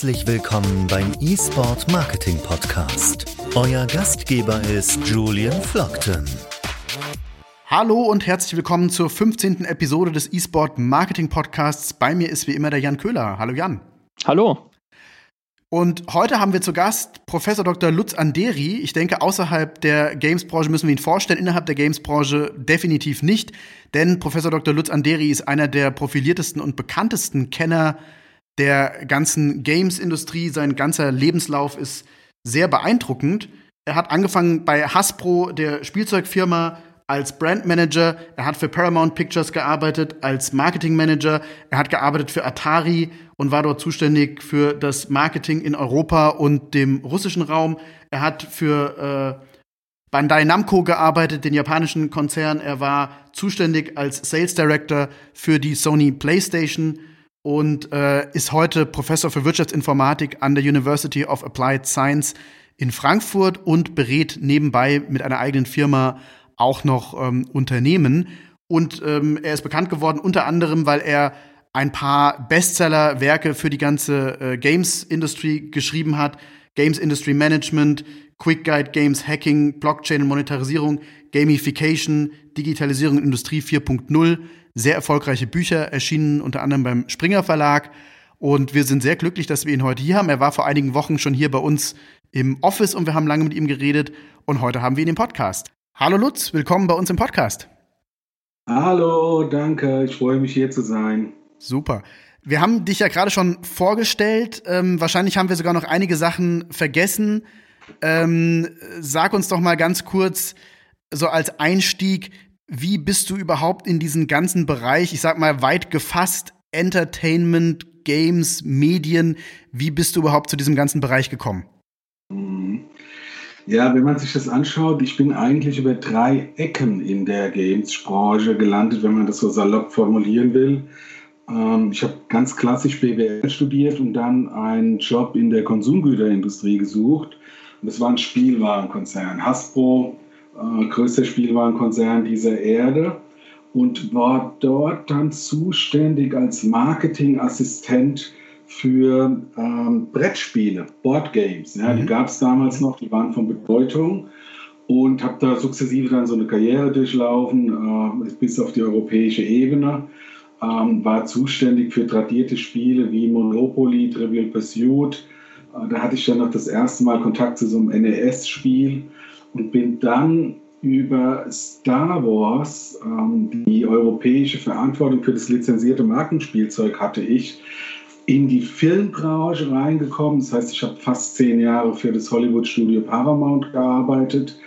Herzlich willkommen beim eSport Marketing Podcast. Euer Gastgeber ist Julian Flockton. Hallo und herzlich willkommen zur 15. Episode des eSport Marketing Podcasts. Bei mir ist wie immer der Jan Köhler. Hallo Jan. Hallo. Und heute haben wir zu Gast Professor Dr. Lutz Anderi. Ich denke, außerhalb der Games-Branche müssen wir ihn vorstellen, innerhalb der Games-Branche definitiv nicht, denn Professor Dr. Lutz Anderi ist einer der profiliertesten und bekanntesten Kenner der ganzen Games-Industrie. Sein ganzer Lebenslauf ist sehr beeindruckend. Er hat angefangen bei Hasbro, der Spielzeugfirma, als Brandmanager. Er hat für Paramount Pictures gearbeitet als Marketingmanager. Er hat gearbeitet für Atari und war dort zuständig für das Marketing in Europa und dem russischen Raum. Er hat für äh, Bandai Namco gearbeitet, den japanischen Konzern. Er war zuständig als Sales Director für die Sony PlayStation und äh, ist heute Professor für Wirtschaftsinformatik an der University of Applied Science in Frankfurt und berät nebenbei mit einer eigenen Firma auch noch ähm, Unternehmen. Und ähm, er ist bekannt geworden unter anderem, weil er ein paar Bestseller-Werke für die ganze äh, Games-Industrie geschrieben hat. Games Industry Management, Quick Guide Games Hacking, Blockchain und Monetarisierung, Gamification, Digitalisierung Industrie 4.0 sehr erfolgreiche Bücher, erschienen unter anderem beim Springer Verlag. Und wir sind sehr glücklich, dass wir ihn heute hier haben. Er war vor einigen Wochen schon hier bei uns im Office und wir haben lange mit ihm geredet. Und heute haben wir ihn im Podcast. Hallo Lutz, willkommen bei uns im Podcast. Hallo, danke. Ich freue mich hier zu sein. Super. Wir haben dich ja gerade schon vorgestellt. Ähm, wahrscheinlich haben wir sogar noch einige Sachen vergessen. Ähm, sag uns doch mal ganz kurz, so als Einstieg, wie bist du überhaupt in diesen ganzen Bereich, ich sag mal weit gefasst, Entertainment, Games, Medien, wie bist du überhaupt zu diesem ganzen Bereich gekommen? Ja, wenn man sich das anschaut, ich bin eigentlich über drei Ecken in der Games-Branche gelandet, wenn man das so salopp formulieren will. Ähm, ich habe ganz klassisch BWL studiert und dann einen Job in der Konsumgüterindustrie gesucht. Das war ein Spielwarenkonzern. Hasbro, äh, größter Spielwarenkonzern dieser Erde und war dort dann zuständig als Marketingassistent für ähm, Brettspiele, Boardgames. Ja, mhm. Die gab es damals noch, die waren von Bedeutung und habe da sukzessive dann so eine Karriere durchlaufen äh, bis auf die europäische Ebene. Ähm, war zuständig für tradierte Spiele wie Monopoly, Trivial Pursuit. Äh, da hatte ich dann noch das erste Mal Kontakt zu so einem NES-Spiel und bin dann über Star Wars, ähm, die europäische Verantwortung für das lizenzierte Markenspielzeug hatte ich, in die Filmbranche reingekommen. Das heißt, ich habe fast zehn Jahre für das Hollywood-Studio Paramount gearbeitet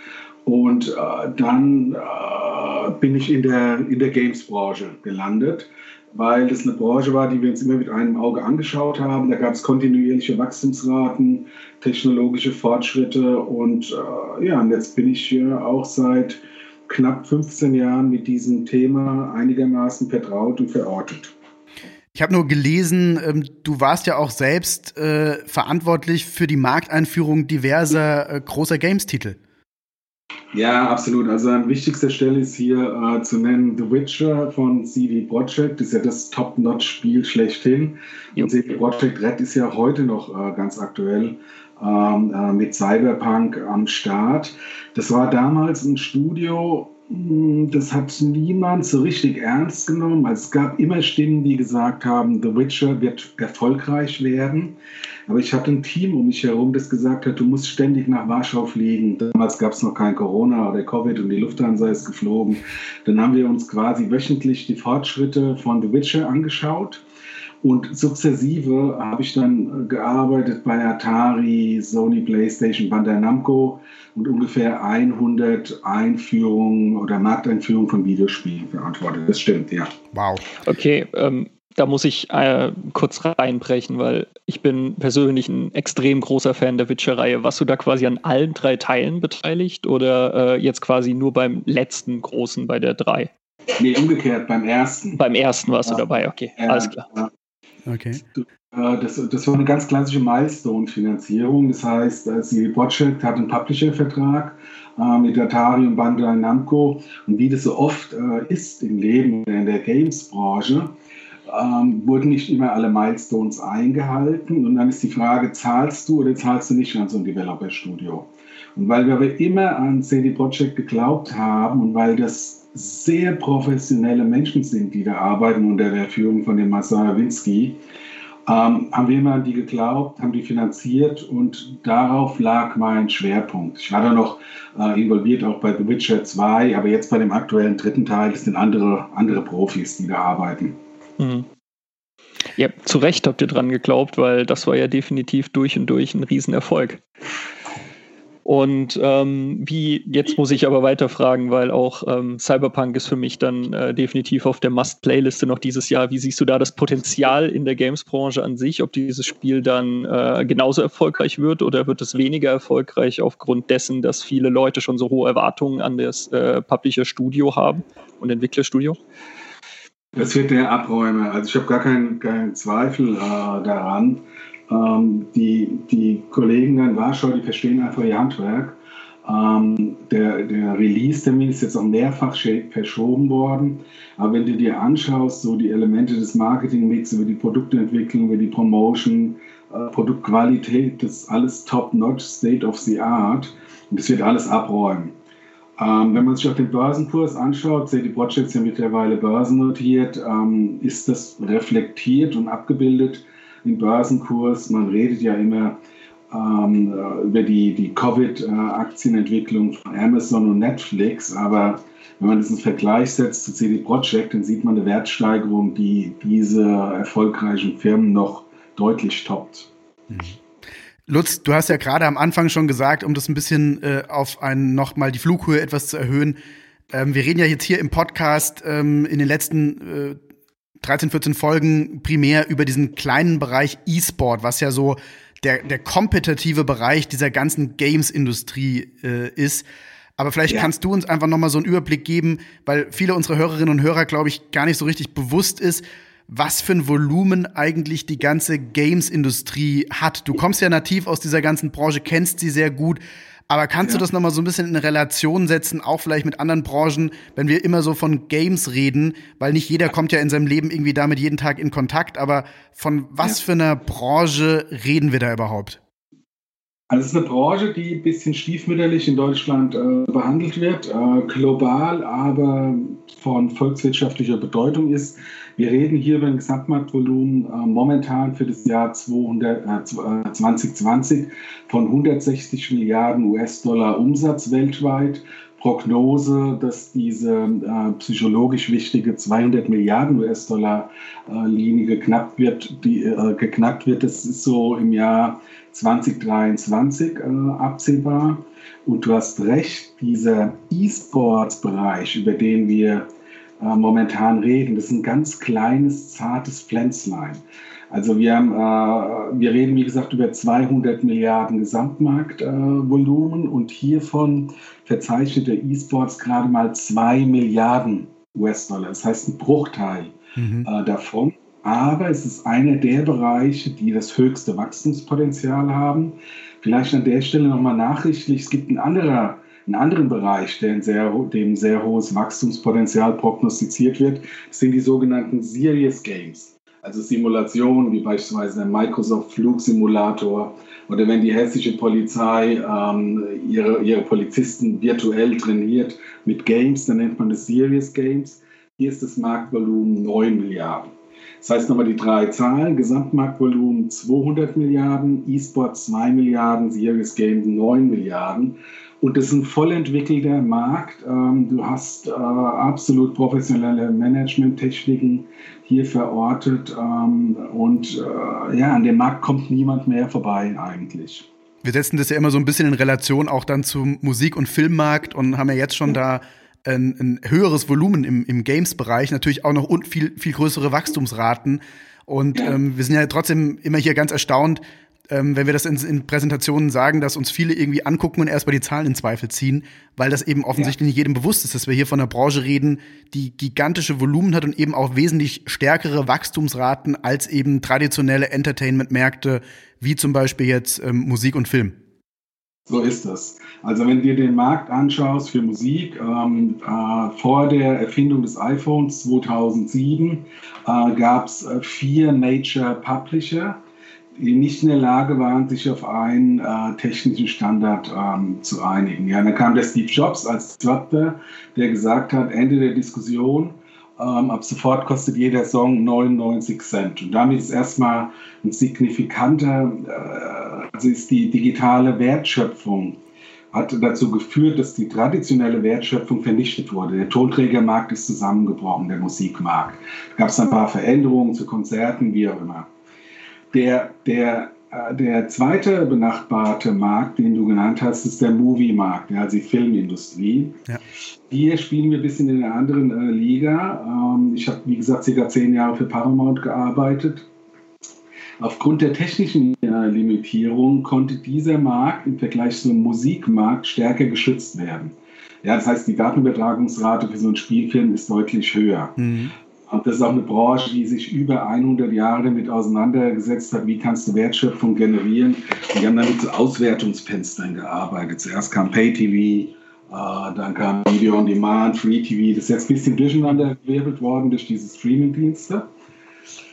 und äh, dann äh, bin ich in der, in der Games-Branche gelandet weil das eine Branche war, die wir uns immer mit einem Auge angeschaut haben. Da gab es kontinuierliche Wachstumsraten, technologische Fortschritte und äh, ja, und jetzt bin ich hier auch seit knapp 15 Jahren mit diesem Thema einigermaßen vertraut und verortet. Ich habe nur gelesen, ähm, du warst ja auch selbst äh, verantwortlich für die Markteinführung diverser äh, großer Games-Titel. Ja, absolut. Also an wichtigster Stelle ist hier äh, zu nennen The Witcher von CD Projekt. Das ist ja das Top-Notch-Spiel schlechthin. Und CD Projekt Red ist ja heute noch äh, ganz aktuell ähm, äh, mit Cyberpunk am Start. Das war damals ein Studio, das hat niemand so richtig ernst genommen. Also es gab immer Stimmen, die gesagt haben, The Witcher wird erfolgreich werden. Aber ich hatte ein Team um mich herum, das gesagt hat, du musst ständig nach Warschau fliegen. Damals gab es noch kein Corona oder Covid und die Lufthansa ist geflogen. Dann haben wir uns quasi wöchentlich die Fortschritte von The Witcher angeschaut. Und sukzessive habe ich dann gearbeitet bei Atari, Sony PlayStation, Bandai Namco und ungefähr 100 Einführungen oder Markteinführungen von Videospielen verantwortet. Das stimmt, ja. Wow. Okay, ähm, da muss ich äh, kurz reinbrechen, weil ich bin persönlich ein extrem großer Fan der Witcher-Reihe. Warst du da quasi an allen drei Teilen beteiligt oder äh, jetzt quasi nur beim letzten großen bei der drei? Nee, umgekehrt, beim ersten. Beim ersten warst ja. du dabei, okay, ja, alles klar. Ja. Okay. Äh, das, das war eine ganz klassische Milestone-Finanzierung. Das heißt, äh, CD Projekt hat einen Publisher-Vertrag äh, mit Atari und Bandai Namco. Und wie das so oft ist im Leben in der Games-Branche, ähm, wurden nicht immer alle Milestones eingehalten. Und dann ist die Frage, zahlst du oder zahlst du nicht an so ein Developer-Studio? Und weil wir aber immer an CD Projekt geglaubt haben und weil das sehr professionelle Menschen sind, die da arbeiten unter der Führung von dem Masaya Winsky, ähm, haben wir immer an die geglaubt, haben die finanziert und darauf lag mein Schwerpunkt. Ich war da noch äh, involviert auch bei The Witcher 2, aber jetzt bei dem aktuellen dritten Teil, sind andere, andere Profis, die da arbeiten. Mhm. Ja, zu Recht habt ihr dran geglaubt, weil das war ja definitiv durch und durch ein Riesenerfolg. Und ähm, wie, jetzt muss ich aber weiterfragen, weil auch ähm, Cyberpunk ist für mich dann äh, definitiv auf der Must-Playliste noch dieses Jahr. Wie siehst du da das Potenzial in der Games-Branche an sich, ob dieses Spiel dann äh, genauso erfolgreich wird oder wird es weniger erfolgreich aufgrund dessen, dass viele Leute schon so hohe Erwartungen an das äh, Publisher-Studio haben und Entwicklerstudio? Das wird der Abräumer. Also ich habe gar keinen, keinen Zweifel äh, daran. Ähm, die, die Kollegen in Warschau, die verstehen einfach ihr Handwerk. Ähm, der der Release-Termin ist jetzt auch mehrfach verschoben worden. Aber wenn du dir anschaust, so die Elemente des Marketing-Mix über die Produktentwicklung, über die Promotion, äh, Produktqualität, das ist alles top-notch, state of the art. Und das wird alles abräumen. Ähm, wenn man sich auch den Börsenkurs anschaut, CD Projekt ist ja mittlerweile börsennotiert, ähm, ist das reflektiert und abgebildet im Börsenkurs. Man redet ja immer ähm, über die, die Covid-Aktienentwicklung von Amazon und Netflix, aber wenn man das in Vergleich setzt zu CD Projekt, dann sieht man eine Wertsteigerung, die diese erfolgreichen Firmen noch deutlich toppt. Mhm. Lutz, du hast ja gerade am Anfang schon gesagt, um das ein bisschen äh, auf einen nochmal die Flughöhe etwas zu erhöhen. Ähm, wir reden ja jetzt hier im Podcast ähm, in den letzten äh, 13, 14 Folgen primär über diesen kleinen Bereich E-Sport, was ja so der, der kompetitive Bereich dieser ganzen Games-Industrie äh, ist. Aber vielleicht ja. kannst du uns einfach noch mal so einen Überblick geben, weil viele unserer Hörerinnen und Hörer, glaube ich, gar nicht so richtig bewusst ist, was für ein Volumen eigentlich die ganze Games-Industrie hat. Du kommst ja nativ aus dieser ganzen Branche, kennst sie sehr gut. Aber kannst ja. du das nochmal so ein bisschen in Relation setzen, auch vielleicht mit anderen Branchen, wenn wir immer so von Games reden, weil nicht jeder kommt ja in seinem Leben irgendwie damit jeden Tag in Kontakt, aber von was ja. für einer Branche reden wir da überhaupt? Also es ist eine Branche, die ein bisschen stiefmütterlich in Deutschland äh, behandelt wird, äh, global aber von volkswirtschaftlicher Bedeutung ist. Wir reden hier über ein Gesamtmarktvolumen äh, momentan für das Jahr 200, 2020 äh, von 160 Milliarden US-Dollar Umsatz weltweit. Prognose, dass diese äh, psychologisch wichtige 200 Milliarden US-Dollar-Linie äh, geknackt wird, äh, geknackt wird. Das ist so im Jahr 2023 äh, absehbar. Und du hast recht, dieser E-Sports-Bereich, über den wir äh, momentan reden, das ist ein ganz kleines, zartes Pflänzlein. Also wir, haben, äh, wir reden, wie gesagt, über 200 Milliarden Gesamtmarktvolumen äh, und hiervon verzeichnet der E-Sports gerade mal 2 Milliarden US-Dollar. Das heißt ein Bruchteil mhm. äh, davon. Aber es ist einer der Bereiche, die das höchste Wachstumspotenzial haben. Vielleicht an der Stelle nochmal nachrichtlich, es gibt ein anderer einen anderen Bereich, der sehr, dem sehr hohes Wachstumspotenzial prognostiziert wird, sind die sogenannten Serious Games. Also Simulationen wie beispielsweise der Microsoft Flugsimulator oder wenn die hessische Polizei ähm, ihre, ihre Polizisten virtuell trainiert mit Games, dann nennt man das Serious Games. Hier ist das Marktvolumen 9 Milliarden. Das heißt nochmal die drei Zahlen, Gesamtmarktvolumen 200 Milliarden, E-Sport 2 Milliarden, Serious Games 9 Milliarden. Und das ist ein voll entwickelter Markt. Ähm, du hast äh, absolut professionelle Management-Techniken hier verortet. Ähm, und äh, ja, an dem Markt kommt niemand mehr vorbei eigentlich. Wir setzen das ja immer so ein bisschen in Relation auch dann zum Musik- und Filmmarkt und haben ja jetzt schon ja. da ein, ein, höheres Volumen im, im Games-Bereich, natürlich auch noch viel, viel größere Wachstumsraten. Und ähm, wir sind ja trotzdem immer hier ganz erstaunt, ähm, wenn wir das in, in, Präsentationen sagen, dass uns viele irgendwie angucken und erstmal die Zahlen in Zweifel ziehen, weil das eben offensichtlich ja. nicht jedem bewusst ist, dass wir hier von einer Branche reden, die gigantische Volumen hat und eben auch wesentlich stärkere Wachstumsraten als eben traditionelle Entertainment-Märkte, wie zum Beispiel jetzt ähm, Musik und Film. So ist das. Also wenn du dir den Markt anschaust für Musik, ähm, äh, vor der Erfindung des iPhones 2007 äh, gab es äh, vier Major Publisher, die nicht in der Lage waren, sich auf einen äh, technischen Standard ähm, zu einigen. Ja, dann kam der Steve Jobs als Disruptor, der gesagt hat, Ende der Diskussion, ähm, ab sofort kostet jeder Song 99 Cent. Und damit ist erstmal ein signifikanter, äh, also ist die digitale Wertschöpfung hat dazu geführt, dass die traditionelle Wertschöpfung vernichtet wurde. Der Tonträgermarkt ist zusammengebrochen, der Musikmarkt. Gab es ein paar Veränderungen zu Konzerten, wie auch immer. Der, der, der zweite benachbarte Markt, den du genannt hast, ist der Movie-Markt, also die Filmindustrie. Ja. Hier spielen wir ein bisschen in einer anderen äh, Liga. Ähm, ich habe, wie gesagt, circa zehn Jahre für Paramount gearbeitet. Aufgrund der technischen äh, Limitierung konnte dieser Markt im Vergleich zum Musikmarkt stärker geschützt werden. Ja, das heißt, die Datenübertragungsrate für so einen Spielfilm ist deutlich höher. Mhm. Und das ist auch eine Branche, die sich über 100 Jahre damit auseinandergesetzt hat, wie kannst du Wertschöpfung generieren. Und die haben dann mit so Auswertungsfenstern gearbeitet. Zuerst kam Pay-TV, äh, dann kam Video on Demand, Free TV. Das ist jetzt ein bisschen durcheinander gewirbelt worden durch diese Streaming-Dienste.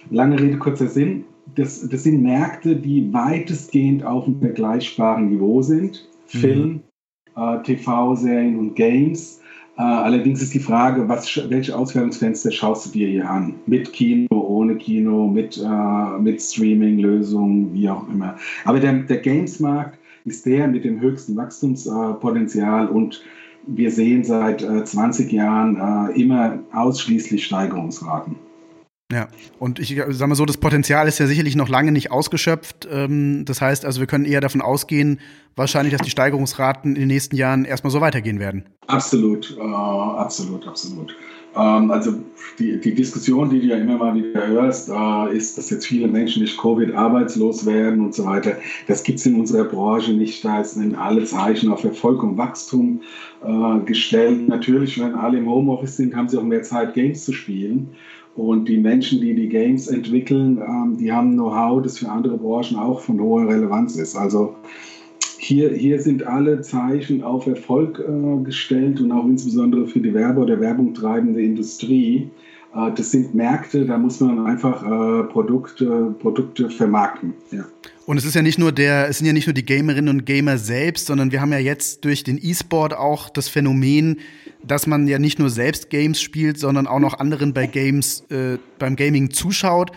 Lange Rede, kurzer Sinn. Das, das sind Märkte, die weitestgehend auf einem vergleichbaren Niveau sind. Mhm. Film, äh, TV-Serien und Games allerdings ist die Frage, was, welche Auswertungsfenster schaust du dir hier an? Mit Kino, ohne Kino, mit, äh, mit Streaming-Lösungen, wie auch immer. Aber der, der Games-Markt ist der mit dem höchsten Wachstumspotenzial und wir sehen seit äh, 20 Jahren äh, immer ausschließlich Steigerungsraten. Ja, und ich sage mal so, das Potenzial ist ja sicherlich noch lange nicht ausgeschöpft. Ähm, das heißt also, wir können eher davon ausgehen, wahrscheinlich, dass die Steigerungsraten in den nächsten Jahren erstmal so weitergehen werden. Absolut, äh, absolut, absolut. Ähm, also die, die Diskussion, die du ja immer mal wieder hörst, äh, ist, dass jetzt viele Menschen durch Covid arbeitslos werden und so weiter. Das gibt es in unserer Branche nicht. Da sind alle Zeichen auf Erfolg und Wachstum äh, gestellt. Natürlich, wenn alle im Homeoffice sind, haben sie auch mehr Zeit, Games zu spielen. Und die Menschen, die die Games entwickeln, ähm, die haben Know-how, das für andere Branchen auch von hoher Relevanz ist. Also hier, hier sind alle Zeichen auf Erfolg äh, gestellt und auch insbesondere für die Werbe- oder Werbung treibende Industrie. Äh, das sind Märkte, da muss man einfach äh, Produkte, Produkte vermarkten. Ja. Und es ist ja nicht nur der, es sind ja nicht nur die Gamerinnen und Gamer selbst, sondern wir haben ja jetzt durch den E-Sport auch das Phänomen, dass man ja nicht nur selbst Games spielt, sondern auch noch anderen bei Games, äh, beim Gaming zuschaut.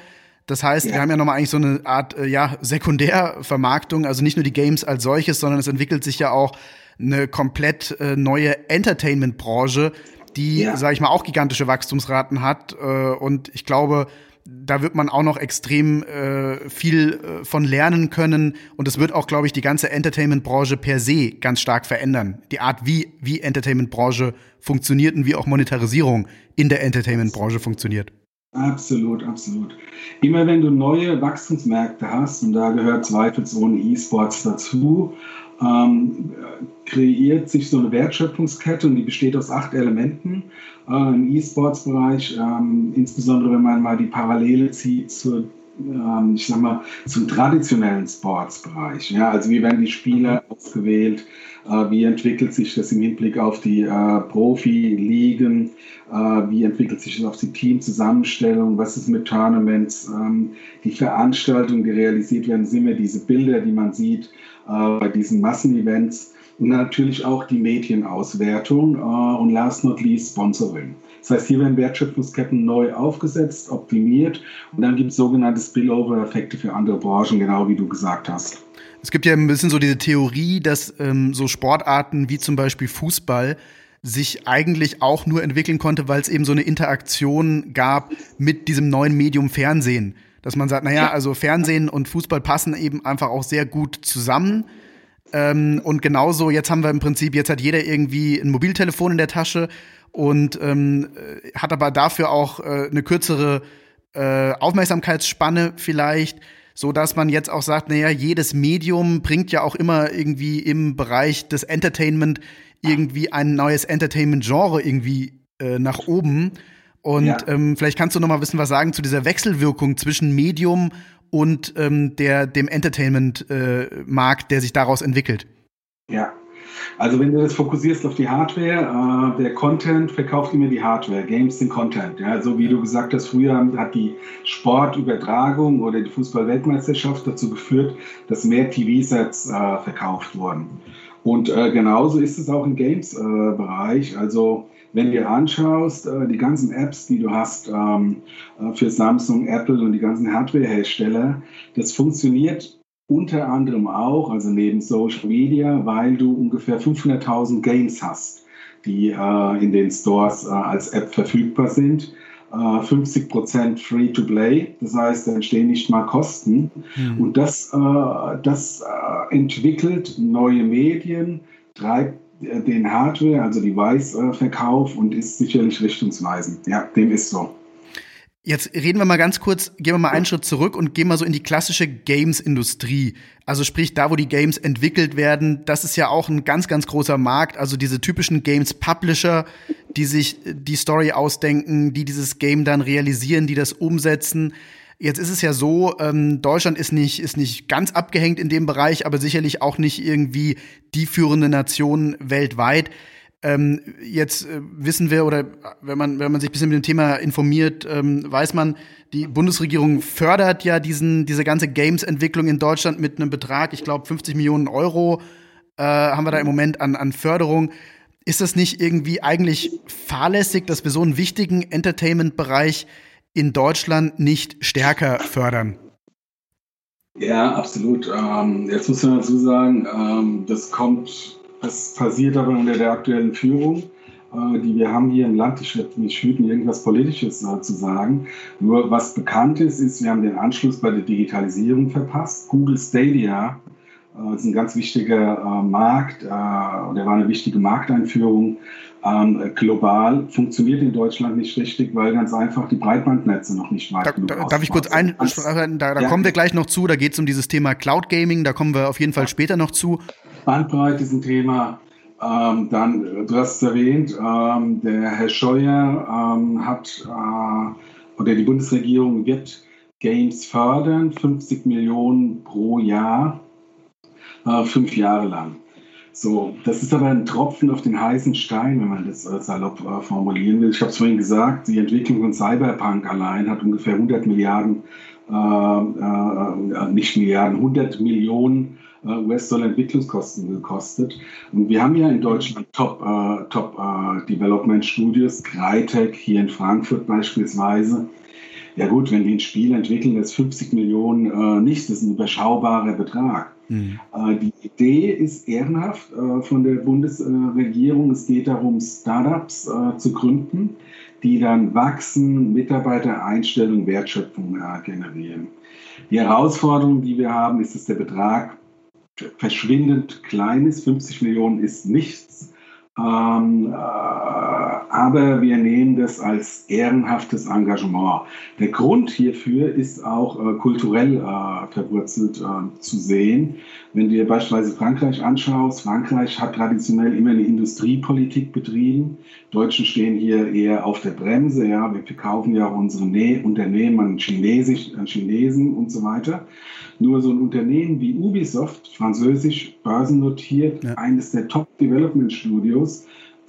Das heißt, ja. wir haben ja nochmal eigentlich so eine Art äh, ja, Sekundärvermarktung, also nicht nur die Games als solches, sondern es entwickelt sich ja auch eine komplett äh, neue Entertainment-Branche, die, ja. sage ich mal, auch gigantische Wachstumsraten hat. Äh, und ich glaube, da wird man auch noch extrem äh, viel äh, von lernen können und es wird auch, glaube ich, die ganze Entertainment-Branche per se ganz stark verändern. Die Art, wie wie Entertainment-Branche funktioniert und wie auch Monetarisierung in der Entertainment-Branche funktioniert. Absolut, absolut. Immer wenn du neue Wachstumsmärkte hast, und da gehört zweifelsohne E-Sports dazu, ähm, kreiert sich so eine Wertschöpfungskette und die besteht aus acht Elementen äh, im E-Sports-Bereich, ähm, insbesondere wenn man mal die Parallele zieht zur ähm, ich sag mal, zum traditionellen Sportsbereich. Ja, also wie werden die Spieler ausgewählt, äh, wie entwickelt sich das im Hinblick auf die äh, Profi-Ligen, äh, wie entwickelt sich das auf die Teamzusammenstellung, was ist mit Tournaments, ähm, die Veranstaltungen, die realisiert werden, sind immer diese Bilder, die man sieht äh, bei diesen Massenevents natürlich auch die Medienauswertung äh, und last not least Sponsoring. Das heißt, hier werden Wertschöpfungsketten neu aufgesetzt, optimiert und dann gibt es sogenannte Spillover-Effekte für andere Branchen, genau wie du gesagt hast. Es gibt ja ein bisschen so diese Theorie, dass ähm, so Sportarten wie zum Beispiel Fußball sich eigentlich auch nur entwickeln konnte, weil es eben so eine Interaktion gab mit diesem neuen Medium Fernsehen. Dass man sagt, naja, also Fernsehen und Fußball passen eben einfach auch sehr gut zusammen. Ähm, und genauso, jetzt haben wir im Prinzip, jetzt hat jeder irgendwie ein Mobiltelefon in der Tasche und ähm, äh, hat aber dafür auch äh, eine kürzere äh, Aufmerksamkeitsspanne vielleicht, so dass man jetzt auch sagt, naja, jedes Medium bringt ja auch immer irgendwie im Bereich des Entertainment irgendwie ein neues Entertainment-Genre irgendwie äh, nach oben. Und ja. ähm, vielleicht kannst du noch mal wissen, was sagen zu dieser Wechselwirkung zwischen Medium und ähm, der, dem Entertainment-Markt, äh, der sich daraus entwickelt. Ja, also wenn du das fokussierst auf die Hardware, äh, der Content verkauft immer die Hardware, Games sind Content. Ja, so wie du gesagt hast, früher hat die Sportübertragung oder die Fußball-Weltmeisterschaft dazu geführt, dass mehr TV-Sets äh, verkauft wurden. Und äh, genauso ist es auch im Games-Bereich. also wenn du dir anschaust, äh, die ganzen Apps, die du hast ähm, äh, für Samsung, Apple und die ganzen Hardware-Hersteller, das funktioniert unter anderem auch, also neben Social Media, weil du ungefähr 500.000 Games hast, die äh, in den Stores als App verfügbar sind. Äh, 50% Free-to-Play, das heißt, da entstehen nicht mal Kosten. Mhm. Und das, das entwickelt neue Medien, treibt den Hardware, also Device-Verkauf und ist sicherlich richtungsweisend. Ja, dem ist so. Jetzt reden wir mal ganz kurz, gehen wir mal einen Schritt zurück und gehen mal so in die klassische Games-Industrie. Also sprich, da, wo die Games entwickelt werden, das ist ja auch ein ganz, ganz großer Markt. Also diese typischen Games-Publisher, die sich die Story ausdenken, die dieses Game dann realisieren, die das umsetzen. Jetzt ist es ja so, ähm, Deutschland ist nicht, ist nicht ganz abgehängt in dem Bereich, aber sicherlich auch nicht irgendwie die führende Nation weltweit. Ähm, jetzt äh, wissen wir, oder wenn man, wenn man sich ein bisschen mit dem Thema informiert, ähm, weiß man, die Bundesregierung fördert ja diesen, diese ganze Games-Entwicklung in Deutschland mit einem Betrag, ich glaube 50 Millionen Euro äh, haben wir da im Moment an, an Förderung. Ist das nicht irgendwie eigentlich fahrlässig, dass wir so einen wichtigen Entertainment-Bereich in Deutschland nicht stärker fördern? Ja, absolut. Ähm, jetzt muss man dazu sagen, ähm, das kommt das passiert aber unter der aktuellen Führung, äh, die wir haben hier im Land. Ich werde mich hüten, irgendwas Politisches äh, zu sagen. Nur was bekannt ist, ist, wir haben den Anschluss bei der Digitalisierung verpasst. Google Stadia äh, ist ein ganz wichtiger Markt, der war eine wichtige Markteinführung. Ähm, global funktioniert in Deutschland nicht richtig, weil ganz einfach die Breitbandnetze noch nicht weit da, genug da, Darf ich kurz ein, da, da ja. kommen wir gleich noch zu, da geht es um dieses Thema Cloud Gaming, da kommen wir auf jeden Fall später noch zu. Bandbreite ist ein Thema. Ähm, dann, du hast es erwähnt, ähm, der Herr Scheuer ähm, hat, äh, oder die Bundesregierung wird Games fördern, 50 Millionen pro Jahr, äh, fünf Jahre lang. So, das ist aber ein Tropfen auf den heißen Stein, wenn man das äh, salopp äh, formulieren will. Ich habe es vorhin gesagt, die Entwicklung von Cyberpunk allein hat ungefähr 100 Milliarden, äh, äh, nicht Milliarden, 100 Millionen äh, US-Dollar Entwicklungskosten gekostet. Und wir haben ja in Deutschland Top, äh, Top äh, Development Studios, Crytek hier in Frankfurt beispielsweise. Ja gut, wenn die ein Spiel entwickeln, das 50 Millionen äh, nicht, das ist ein überschaubarer Betrag. Mhm. Äh, die Idee ist ehrenhaft äh, von der Bundesregierung. Es geht darum, Startups äh, zu gründen, die dann wachsen, Mitarbeitereinstellung, Wertschöpfung äh, generieren. Die Herausforderung, die wir haben, ist, dass der Betrag verschwindend klein ist. 50 Millionen ist nichts. Ähm, äh, aber wir nehmen das als ehrenhaftes Engagement. Der Grund hierfür ist auch äh, kulturell äh, verwurzelt äh, zu sehen. Wenn du dir beispielsweise Frankreich anschaust, Frankreich hat traditionell immer eine Industriepolitik betrieben. Deutschen stehen hier eher auf der Bremse. Ja, wir verkaufen ja unsere Nä Unternehmen an, Chinesisch, an Chinesen und so weiter. Nur so ein Unternehmen wie Ubisoft, französisch börsennotiert, ja. eines der Top-Development-Studios,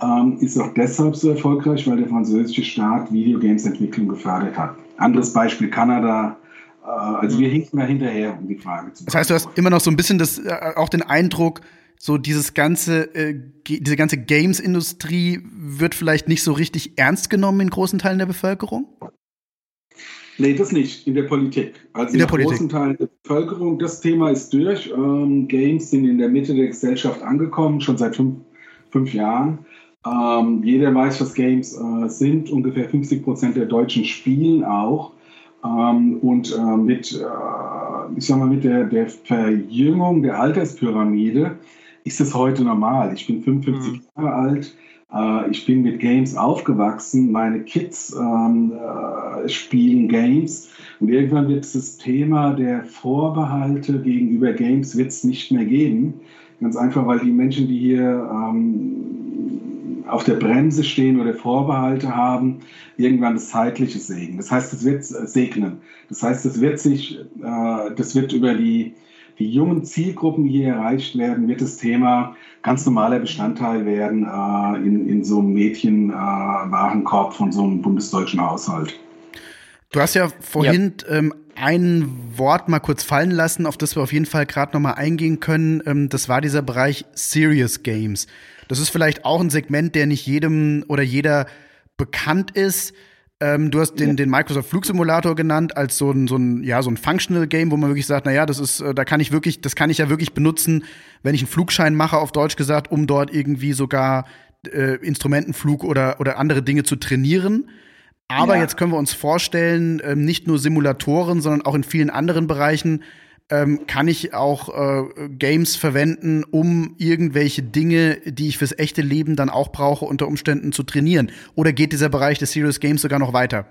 ähm, ist auch deshalb so erfolgreich, weil der französische Staat Videogames-Entwicklung gefördert hat. Anderes Beispiel Kanada. Äh, also wir hinken da hinterher, um die Frage zu beantworten. Das heißt, du hast immer noch so ein bisschen das, äh, auch den Eindruck, so dieses ganze, äh, diese ganze Games-Industrie wird vielleicht nicht so richtig ernst genommen in großen Teilen der Bevölkerung? Nee, das nicht, in der Politik. Also in der Politik. großen Teil der Bevölkerung. Das Thema ist durch. Ähm, Games sind in der Mitte der Gesellschaft angekommen, schon seit fünf, fünf Jahren. Ähm, jeder weiß, was Games äh, sind. Ungefähr 50 Prozent der Deutschen spielen auch. Ähm, und äh, mit, äh, ich sag mal, mit der, der Verjüngung der Alterspyramide ist es heute normal. Ich bin 55 mhm. Jahre alt. Äh, ich bin mit Games aufgewachsen. Meine Kids ähm, äh, spielen Games. Und irgendwann wird es das Thema der Vorbehalte gegenüber Games wird's nicht mehr geben. Ganz einfach, weil die Menschen, die hier ähm, auf der Bremse stehen oder Vorbehalte haben, irgendwann das Zeitliche sägen. Das heißt, es wird segnen. Das heißt, es wird sich, äh, das wird über die die jungen Zielgruppen hier erreicht werden, wird das Thema ganz normaler Bestandteil werden äh, in, in so einem Mädchenwarenkorb äh, von so einem bundesdeutschen Haushalt. Du hast ja vorhin ja. Ähm, ein Wort mal kurz fallen lassen, auf das wir auf jeden Fall gerade noch mal eingehen können. Ähm, das war dieser Bereich Serious Games. Das ist vielleicht auch ein Segment, der nicht jedem oder jeder bekannt ist. Ähm, du hast den, ja. den Microsoft Flugsimulator genannt als so ein, so ein, ja, so ein Functional Game, wo man wirklich sagt, na ja, das ist, äh, da kann ich wirklich, das kann ich ja wirklich benutzen, wenn ich einen Flugschein mache, auf Deutsch gesagt, um dort irgendwie sogar äh, Instrumentenflug oder, oder andere Dinge zu trainieren. Aber ja. jetzt können wir uns vorstellen, ähm, nicht nur Simulatoren, sondern auch in vielen anderen Bereichen ähm, kann ich auch äh, Games verwenden, um irgendwelche Dinge, die ich fürs echte Leben dann auch brauche, unter Umständen zu trainieren? Oder geht dieser Bereich des Serious Games sogar noch weiter?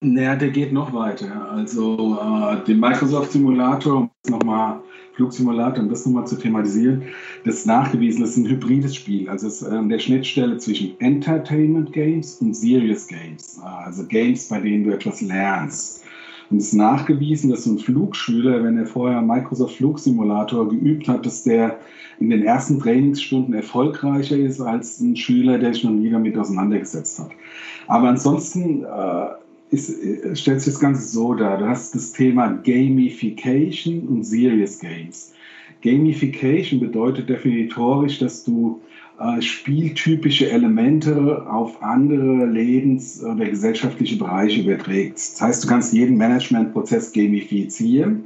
Naja, der geht noch weiter. Also äh, den Microsoft Simulator, um nochmal Flugsimulator, um das nochmal zu thematisieren, das nachgewiesen, das ist ein hybrides Spiel. Also es ist äh, der Schnittstelle zwischen Entertainment Games und Serious Games. Also Games, bei denen du etwas lernst. Und es ist nachgewiesen, dass so ein Flugschüler, wenn er vorher Microsoft Flugsimulator geübt hat, dass der in den ersten Trainingsstunden erfolgreicher ist als ein Schüler, der sich noch nie damit auseinandergesetzt hat. Aber ansonsten äh, ist, äh, stellt sich das Ganze so dar. Du hast das Thema Gamification und Serious Games. Gamification bedeutet definitorisch, dass du äh, spieltypische Elemente auf andere Lebens- oder gesellschaftliche Bereiche überträgt. Das heißt, du kannst jeden Managementprozess gamifizieren,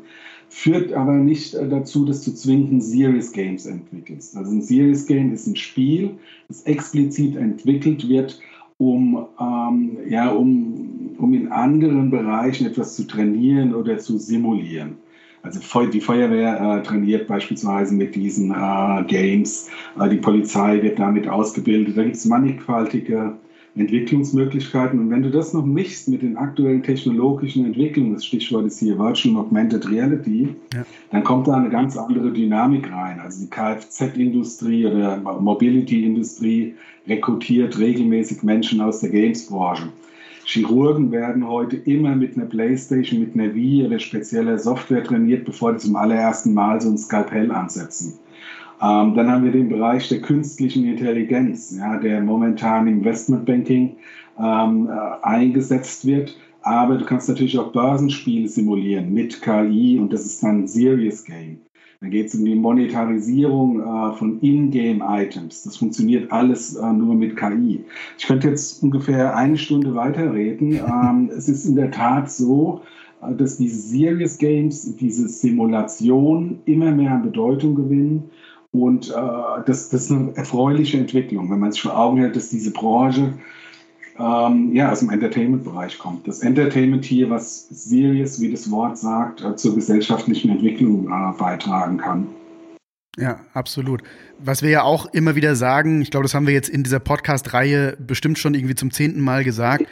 führt aber nicht äh, dazu, dass du zwingend Serious Games entwickelst. Also ein Serious Game ist ein Spiel, das explizit entwickelt wird, um, ähm, ja, um, um in anderen Bereichen etwas zu trainieren oder zu simulieren. Also die Feuerwehr äh, trainiert beispielsweise mit diesen äh, Games, äh, die Polizei wird damit ausgebildet. Da gibt es mannigfaltige Entwicklungsmöglichkeiten. Und wenn du das noch mischst mit den aktuellen technologischen Entwicklungen, das Stichwort ist hier Virtual Augmented Reality, ja. dann kommt da eine ganz andere Dynamik rein. Also die Kfz-Industrie oder Mobility-Industrie rekrutiert regelmäßig Menschen aus der Games-Branche. Chirurgen werden heute immer mit einer Playstation, mit einer Wii oder spezieller Software trainiert, bevor die zum allerersten Mal so ein Skalpell ansetzen. Ähm, dann haben wir den Bereich der künstlichen Intelligenz, ja, der momentan im Investmentbanking ähm, äh, eingesetzt wird. Aber du kannst natürlich auch Börsenspiele simulieren mit KI und das ist dann ein Serious Game. Dann geht es um die Monetarisierung äh, von Ingame-Items. Das funktioniert alles äh, nur mit KI. Ich könnte jetzt ungefähr eine Stunde weiterreden. Ähm, es ist in der Tat so, äh, dass diese Serious Games, diese Simulation immer mehr an Bedeutung gewinnen. Und äh, das, das ist eine erfreuliche Entwicklung, wenn man sich vor Augen hält, dass diese Branche ähm, ja, aus dem Entertainment-Bereich kommt. Das Entertainment hier, was serious, wie das Wort sagt, äh, zur gesellschaftlichen Entwicklung äh, beitragen kann. Ja, absolut. Was wir ja auch immer wieder sagen, ich glaube, das haben wir jetzt in dieser Podcast-Reihe bestimmt schon irgendwie zum zehnten Mal gesagt,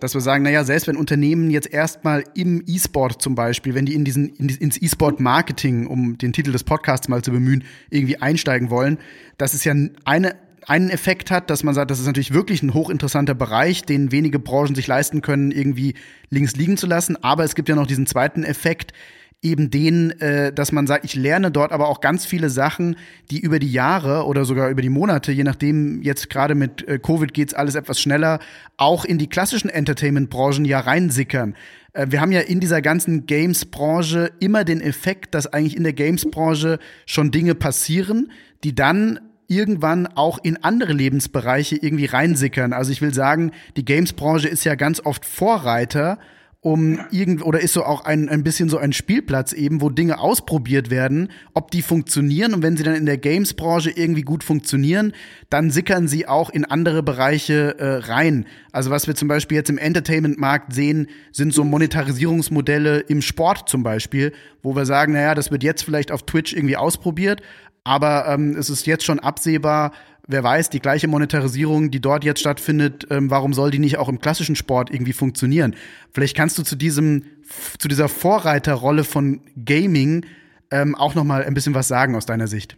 dass wir sagen, naja, selbst wenn Unternehmen jetzt erstmal im E-Sport zum Beispiel, wenn die in diesen, in, ins E-Sport-Marketing, um den Titel des Podcasts mal zu bemühen, irgendwie einsteigen wollen, das ist ja eine einen Effekt hat, dass man sagt, das ist natürlich wirklich ein hochinteressanter Bereich, den wenige Branchen sich leisten können, irgendwie links liegen zu lassen. Aber es gibt ja noch diesen zweiten Effekt, eben den, äh, dass man sagt, ich lerne dort aber auch ganz viele Sachen, die über die Jahre oder sogar über die Monate, je nachdem jetzt gerade mit äh, Covid geht's alles etwas schneller, auch in die klassischen Entertainment-Branchen ja reinsickern. Äh, wir haben ja in dieser ganzen Games-Branche immer den Effekt, dass eigentlich in der Games-Branche schon Dinge passieren, die dann irgendwann auch in andere Lebensbereiche irgendwie reinsickern. Also ich will sagen, die Games-Branche ist ja ganz oft Vorreiter, um irgend oder ist so auch ein, ein bisschen so ein Spielplatz eben, wo Dinge ausprobiert werden, ob die funktionieren und wenn sie dann in der Games-Branche irgendwie gut funktionieren, dann sickern sie auch in andere Bereiche äh, rein. Also was wir zum Beispiel jetzt im Entertainment-Markt sehen, sind so Monetarisierungsmodelle im Sport zum Beispiel, wo wir sagen, naja, das wird jetzt vielleicht auf Twitch irgendwie ausprobiert, aber ähm, es ist jetzt schon absehbar, wer weiß, die gleiche Monetarisierung, die dort jetzt stattfindet, ähm, warum soll die nicht auch im klassischen Sport irgendwie funktionieren? Vielleicht kannst du zu diesem, zu dieser Vorreiterrolle von Gaming ähm, auch noch mal ein bisschen was sagen aus deiner Sicht.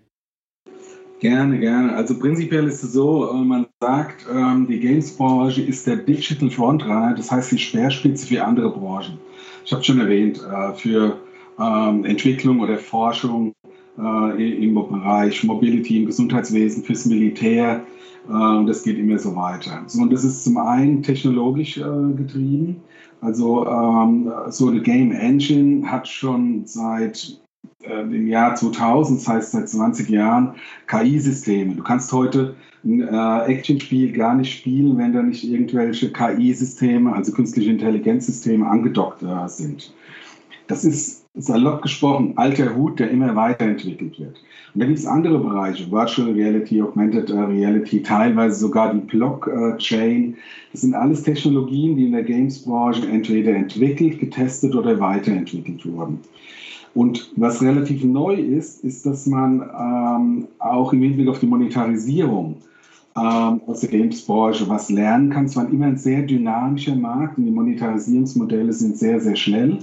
Gerne, gerne. Also prinzipiell ist es so, äh, man sagt, ähm, die Games-Branche ist der Digital Frontrunner, das heißt die Speerspitze für andere Branchen. Ich habe schon erwähnt, äh, für ähm, Entwicklung oder Forschung äh, im Bereich Mobility im Gesundheitswesen, fürs Militär äh, das geht immer so weiter. So, und das ist zum einen technologisch äh, getrieben. Also ähm, so eine Game Engine hat schon seit äh, dem Jahr 2000, das heißt seit 20 Jahren, KI-Systeme. Du kannst heute ein äh, Action-Spiel gar nicht spielen, wenn da nicht irgendwelche KI-Systeme, also künstliche Intelligenzsysteme, angedockt äh, sind. Das ist salopp gesprochen alter Hut, der immer weiterentwickelt wird. Und da gibt es andere Bereiche, Virtual Reality, Augmented Reality, teilweise sogar die Blockchain. Das sind alles Technologien, die in der Games-Branche entweder entwickelt, getestet oder weiterentwickelt wurden. Und was relativ neu ist, ist, dass man ähm, auch im Hinblick auf die Monetarisierung ähm, aus der Games-Branche was lernen kann. Es war immer ein sehr dynamischer Markt und die Monetarisierungsmodelle sind sehr, sehr schnell.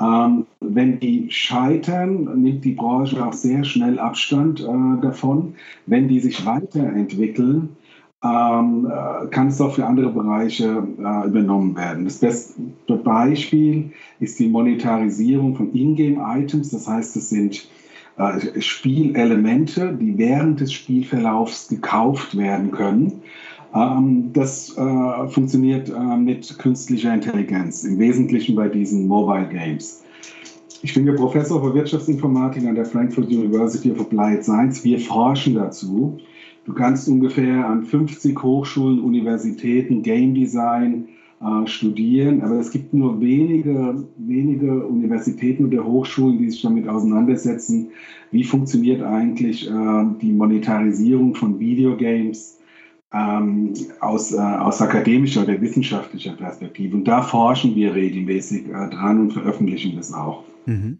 Ähm, wenn die scheitern, nimmt die Branche auch sehr schnell Abstand äh, davon. Wenn die sich weiterentwickeln, ähm, äh, kann es auch für andere Bereiche äh, übernommen werden. Das beste Beispiel ist die Monetarisierung von Ingame-Items. Das heißt, es sind äh, Spielelemente, die während des Spielverlaufs gekauft werden können. Ähm, das äh, funktioniert äh, mit künstlicher Intelligenz, im Wesentlichen bei diesen Mobile Games. Ich bin ja Professor für Wirtschaftsinformatik an der Frankfurt University of Applied Science. Wir forschen dazu. Du kannst ungefähr an 50 Hochschulen, Universitäten Game Design äh, studieren, aber es gibt nur wenige, wenige Universitäten oder Hochschulen, die sich damit auseinandersetzen, wie funktioniert eigentlich äh, die Monetarisierung von Videogames ähm, aus, äh, aus akademischer oder wissenschaftlicher Perspektive. Und da forschen wir regelmäßig äh, dran und veröffentlichen das auch. Mhm.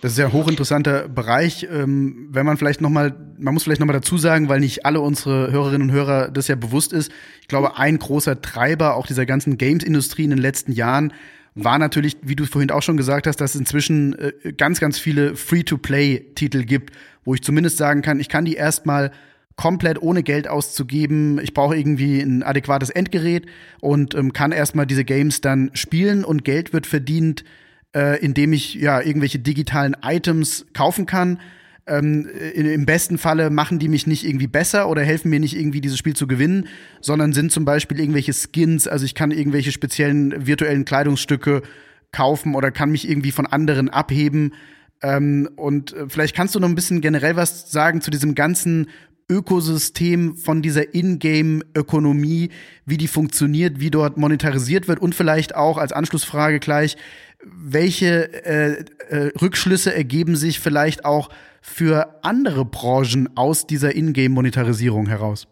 Das ist ja ein hochinteressanter Bereich. Ähm, wenn man vielleicht noch mal, man muss vielleicht noch mal dazu sagen, weil nicht alle unsere Hörerinnen und Hörer das ja bewusst ist. Ich glaube, ein großer Treiber auch dieser ganzen Games-Industrie in den letzten Jahren war natürlich, wie du vorhin auch schon gesagt hast, dass es inzwischen äh, ganz, ganz viele Free-to-Play-Titel gibt, wo ich zumindest sagen kann, ich kann die erstmal komplett ohne Geld auszugeben. Ich brauche irgendwie ein adäquates Endgerät und ähm, kann erstmal diese Games dann spielen und Geld wird verdient äh, indem ich ja irgendwelche digitalen Items kaufen kann. Ähm, Im besten Falle machen die mich nicht irgendwie besser oder helfen mir nicht irgendwie dieses Spiel zu gewinnen, sondern sind zum Beispiel irgendwelche Skins, also ich kann irgendwelche speziellen virtuellen Kleidungsstücke kaufen oder kann mich irgendwie von anderen abheben. Ähm, und äh, vielleicht kannst du noch ein bisschen generell was sagen zu diesem ganzen Ökosystem von dieser Ingame-Ökonomie, wie die funktioniert, wie dort monetarisiert wird und vielleicht auch als Anschlussfrage gleich, welche äh, äh, Rückschlüsse ergeben sich vielleicht auch für andere Branchen aus dieser Ingame-Monetarisierung heraus?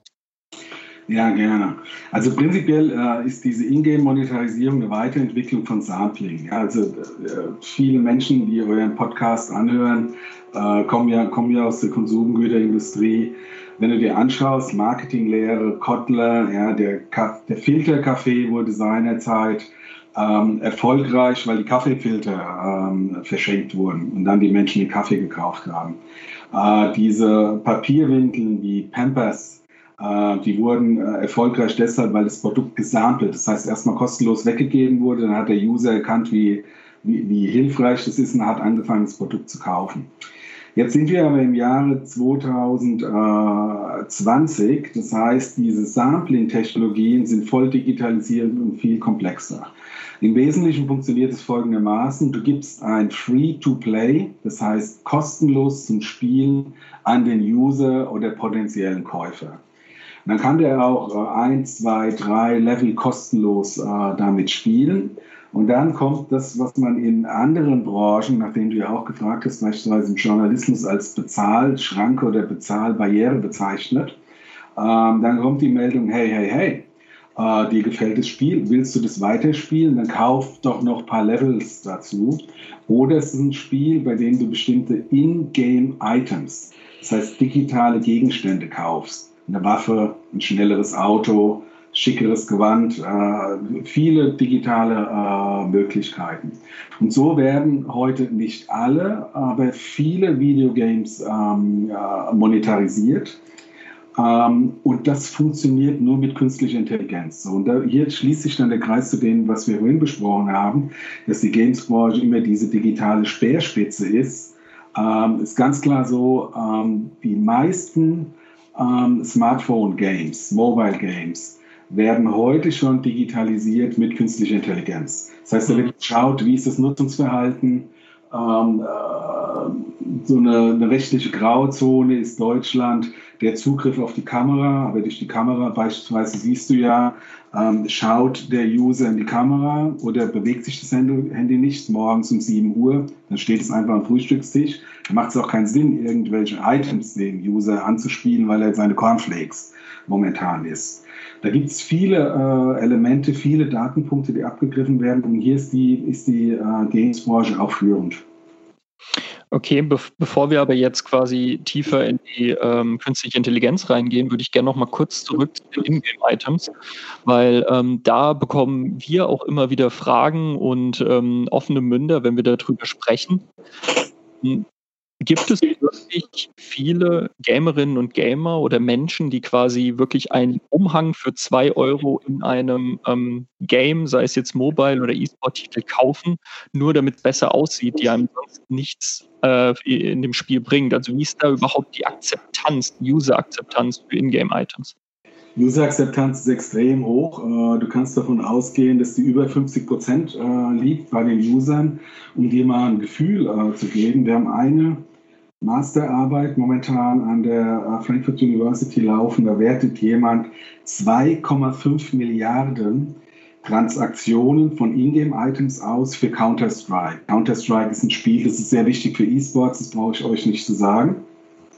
Ja, gerne. Also prinzipiell äh, ist diese Ingame-Monetarisierung eine Weiterentwicklung von Sampling. Ja, also äh, viele Menschen, die euren Podcast anhören, äh, kommen, ja, kommen ja aus der Konsumgüterindustrie. Wenn du dir anschaust, Marketinglehre, Kotler, ja, der, der Filterkaffee wurde seinerzeit ähm, erfolgreich, weil die Kaffeefilter ähm, verschenkt wurden und dann die Menschen den Kaffee gekauft haben. Äh, diese Papierwindeln wie Pampers, äh, die wurden äh, erfolgreich deshalb, weil das Produkt gesampelt, das heißt erstmal kostenlos weggegeben wurde, dann hat der User erkannt, wie, wie, wie hilfreich das ist und hat angefangen, das Produkt zu kaufen. Jetzt sind wir aber im Jahre 2020, das heißt, diese Sampling-Technologien sind voll digitalisiert und viel komplexer. Im Wesentlichen funktioniert es folgendermaßen. Du gibst ein Free-to-Play, das heißt kostenlos zum Spielen an den User oder potenziellen Käufer. Dann kann der auch äh, ein, zwei, drei Level kostenlos äh, damit spielen. Und dann kommt das, was man in anderen Branchen, nachdem du ja auch gefragt hast, beispielsweise im Journalismus als Bezahlschranke oder Bezahlbarriere bezeichnet. Ähm, dann kommt die Meldung, hey, hey, hey, äh, dir gefällt das Spiel, willst du das weiterspielen, dann kauf doch noch ein paar Levels dazu. Oder es ist ein Spiel, bei dem du bestimmte In-Game-Items, das heißt digitale Gegenstände kaufst. Eine Waffe, ein schnelleres Auto, schickeres Gewand, äh, viele digitale äh, Möglichkeiten. Und so werden heute nicht alle, aber viele Videogames ähm, monetarisiert. Ähm, und das funktioniert nur mit künstlicher Intelligenz. Und da, hier schließt sich dann der Kreis zu dem, was wir vorhin besprochen haben, dass die Games-Branche immer diese digitale Speerspitze ist. Ähm, ist ganz klar so, ähm, die meisten Smartphone-Games, Mobile-Games, werden heute schon digitalisiert mit künstlicher Intelligenz. Das heißt, da wird geschaut, wie ist das Nutzungsverhalten, ähm, äh, so eine, eine, rechtliche Grauzone ist Deutschland der Zugriff auf die Kamera, aber durch die Kamera beispielsweise siehst du ja, ähm, schaut der User in die Kamera oder bewegt sich das Handy nicht morgens um 7 Uhr, dann steht es einfach am Frühstückstisch. Da macht es auch keinen Sinn, irgendwelche Items dem User anzuspielen, weil er seine Cornflakes momentan isst. Da gibt es viele äh, Elemente, viele Datenpunkte, die abgegriffen werden und hier ist die, ist die äh, Games-Branche auch führend. Okay, be bevor wir aber jetzt quasi tiefer in die ähm, künstliche Intelligenz reingehen, würde ich gerne noch mal kurz zurück zu den Ingame-Items, weil ähm, da bekommen wir auch immer wieder Fragen und ähm, offene Münder, wenn wir darüber sprechen. Gibt es wirklich viele Gamerinnen und Gamer oder Menschen, die quasi wirklich einen Umhang für zwei Euro in einem ähm, Game, sei es jetzt Mobile oder E-Sport-Titel, kaufen, nur damit es besser aussieht, die einem sonst nichts äh, in dem Spiel bringt? Also wie ist da überhaupt die Akzeptanz, die User-Akzeptanz für Ingame-Items? User-Akzeptanz ist extrem hoch. Äh, du kannst davon ausgehen, dass die über 50 Prozent äh, liegt bei den Usern, um dir mal ein Gefühl äh, zu geben. Wir haben eine Masterarbeit momentan an der Frankfurt University laufen. Da wertet jemand 2,5 Milliarden Transaktionen von Ingame-Items aus für Counter-Strike. Counter-Strike ist ein Spiel, das ist sehr wichtig für E-Sports, das brauche ich euch nicht zu sagen.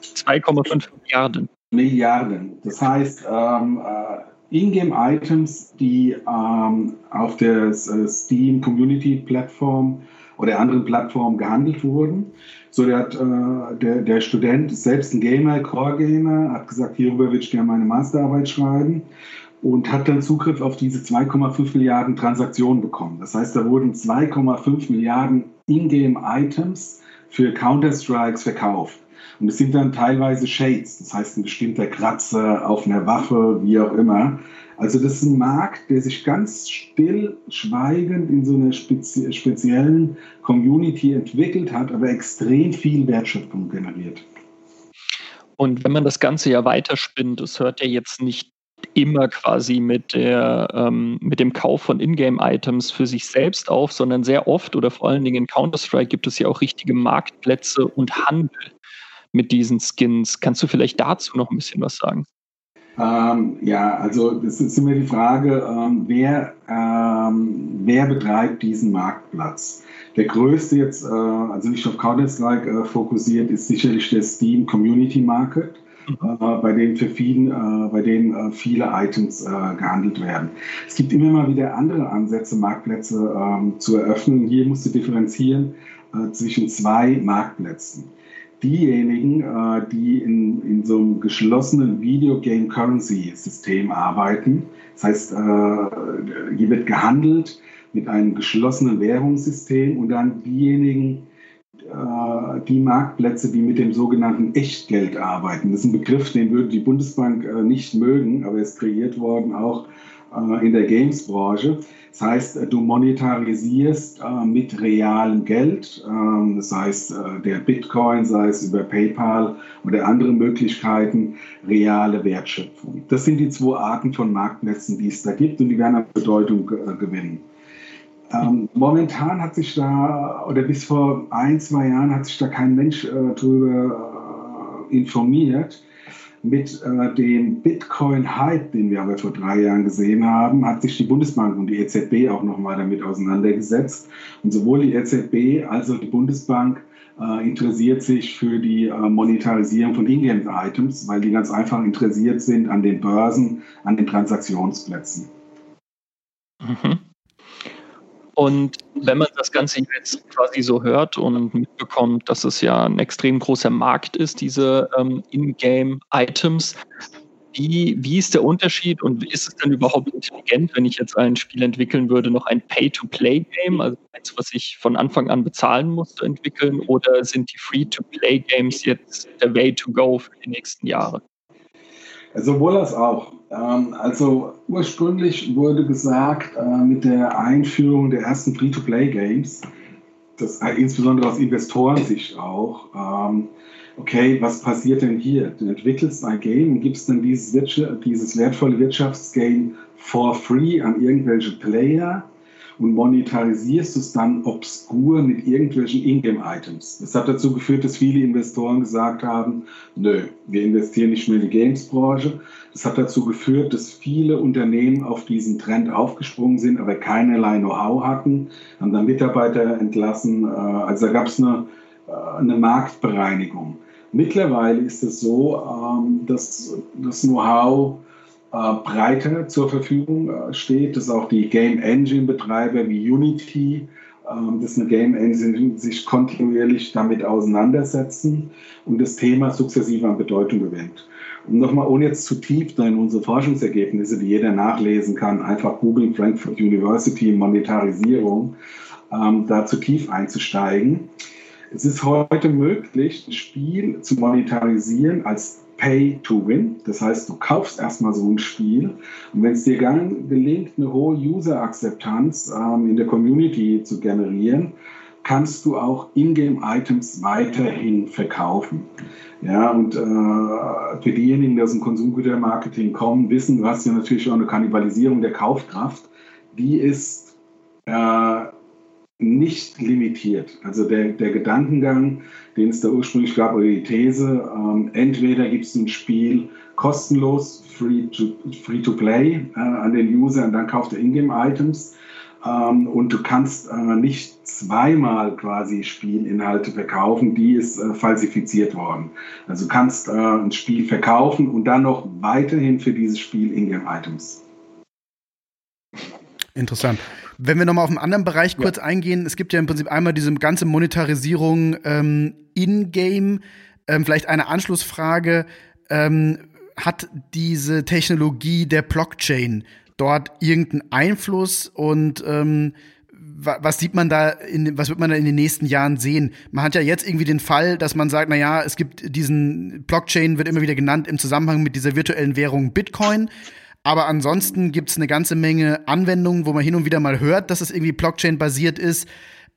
2,5 Milliarden. Milliarden. Das heißt, ähm, äh, Ingame-Items, die ähm, auf der äh, Steam Community Plattform oder anderen Plattformen gehandelt wurden. So, der, hat, äh, der, der Student ist selbst ein Gamer, Core-Gamer, hat gesagt, hierüber würde ich gerne meine Masterarbeit schreiben und hat dann Zugriff auf diese 2,5 Milliarden Transaktionen bekommen. Das heißt, da wurden 2,5 Milliarden Ingame-Items für Counter-Strikes verkauft. Und es sind dann teilweise Shades, das heißt ein bestimmter Kratzer auf einer Waffe, wie auch immer. Also das ist ein Markt, der sich ganz still, schweigend in so einer spezi speziellen Community entwickelt hat, aber extrem viel Wertschöpfung generiert. Und wenn man das Ganze ja weiterspinnt, es hört ja jetzt nicht immer quasi mit, der, ähm, mit dem Kauf von Ingame-Items für sich selbst auf, sondern sehr oft oder vor allen Dingen in Counter-Strike gibt es ja auch richtige Marktplätze und Handel mit diesen Skins. Kannst du vielleicht dazu noch ein bisschen was sagen? Ähm, ja, also es ist immer die Frage, ähm, wer, ähm, wer betreibt diesen Marktplatz? Der größte jetzt, äh, also nicht auf Counter-Strike äh, fokussiert, ist sicherlich der Steam Community Market, mhm. äh, bei dem für viele, äh, bei dem äh, viele Items äh, gehandelt werden. Es gibt immer mal wieder andere Ansätze, Marktplätze ähm, zu eröffnen. Hier musst du differenzieren zwischen zwei Marktplätzen diejenigen, äh, die in, in so einem geschlossenen Videogame Currency System arbeiten. Das heißt, äh, hier wird gehandelt mit einem geschlossenen Währungssystem und dann diejenigen, äh, die Marktplätze, die mit dem sogenannten Echtgeld arbeiten. Das ist ein Begriff, den würde die Bundesbank nicht mögen, aber er ist kreiert worden auch in der Games-Branche. Das heißt, äh, du monetarisierst äh, mit realem Geld, ähm, das heißt äh, der Bitcoin, sei es über PayPal oder andere Möglichkeiten, reale Wertschöpfung. Das sind die zwei Arten von Marktplätzen, die es da gibt und die werden an Bedeutung äh, gewinnen. Ähm, momentan hat sich da, oder bis vor ein, zwei Jahren hat sich da kein Mensch äh, darüber äh, informiert mit äh, dem Bitcoin-Hype, den wir aber vor drei Jahren gesehen haben, hat sich die Bundesbank und die EZB auch nochmal damit auseinandergesetzt. Und sowohl die EZB als auch die Bundesbank äh, interessiert sich für die äh, Monetarisierung von Ingame-Items, weil die ganz einfach interessiert sind an den Börsen, an den Transaktionsplätzen. Mhm. Und wenn man das Ganze jetzt quasi so hört und mitbekommt, dass es ja ein extrem großer Markt ist, diese ähm, Ingame-Items, wie, wie ist der Unterschied und ist es denn überhaupt intelligent, wenn ich jetzt ein Spiel entwickeln würde, noch ein Pay-to-Play-Game, also eins, was ich von Anfang an bezahlen musste, entwickeln, oder sind die Free-to-Play-Games jetzt der Way to go für die nächsten Jahre? Sowohl als auch. Ähm, also ursprünglich wurde gesagt, äh, mit der Einführung der ersten Free-to-Play-Games, das äh, insbesondere aus Investorensicht auch, ähm, okay, was passiert denn hier? Du entwickelst ein Game und gibst dann dieses, dieses wertvolle Wirtschaftsgame for free an irgendwelche Player und monetarisierst es dann obskur mit irgendwelchen Ingame-Items. Das hat dazu geführt, dass viele Investoren gesagt haben, nö, wir investieren nicht mehr in die Games-Branche. Das hat dazu geführt, dass viele Unternehmen auf diesen Trend aufgesprungen sind, aber keinerlei Know-how hatten, haben dann Mitarbeiter entlassen. Äh, also da gab es eine, äh, eine Marktbereinigung. Mittlerweile ist es so, ähm, dass das Know-how äh, breiter zur Verfügung äh, steht, dass auch die Game Engine Betreiber wie Unity, äh, das eine Game Engine sich kontinuierlich damit auseinandersetzen und das Thema sukzessive an Bedeutung gewinnt. Um nochmal, ohne jetzt zu tief in unsere Forschungsergebnisse, die jeder nachlesen kann, einfach googeln Frankfurt University Monetarisierung, ähm, da zu tief einzusteigen. Es ist heute möglich, ein Spiel zu monetarisieren als Pay to Win. Das heißt, du kaufst erstmal so ein Spiel und wenn es dir gelingt, eine hohe User-Akzeptanz ähm, in der Community zu generieren, kannst du auch Ingame-Items weiterhin verkaufen. Ja, und äh, für diejenigen, die aus dem Konsumgütermarketing kommen, wissen, du hast ja natürlich auch eine Kannibalisierung der Kaufkraft. Die ist äh, nicht limitiert. Also der, der Gedankengang, den es da ursprünglich gab, oder die These, ähm, entweder gibt es ein Spiel kostenlos, free to, free to play äh, an den User und dann kauft er Ingame-Items ähm, und du kannst äh, nicht zweimal quasi Spielinhalte verkaufen, die ist äh, falsifiziert worden. Also du kannst äh, ein Spiel verkaufen und dann noch weiterhin für dieses Spiel Ingame-Items. Interessant. Wenn wir nochmal auf einen anderen Bereich kurz ja. eingehen, es gibt ja im Prinzip einmal diese ganze Monetarisierung ähm, in-game. Ähm, vielleicht eine Anschlussfrage. Ähm, hat diese Technologie der Blockchain dort irgendeinen Einfluss und ähm, was sieht man da, in, was wird man da in den nächsten Jahren sehen? Man hat ja jetzt irgendwie den Fall, dass man sagt, na ja, es gibt diesen Blockchain wird immer wieder genannt im Zusammenhang mit dieser virtuellen Währung Bitcoin. Aber ansonsten gibt es eine ganze Menge Anwendungen, wo man hin und wieder mal hört, dass es irgendwie Blockchain-basiert ist.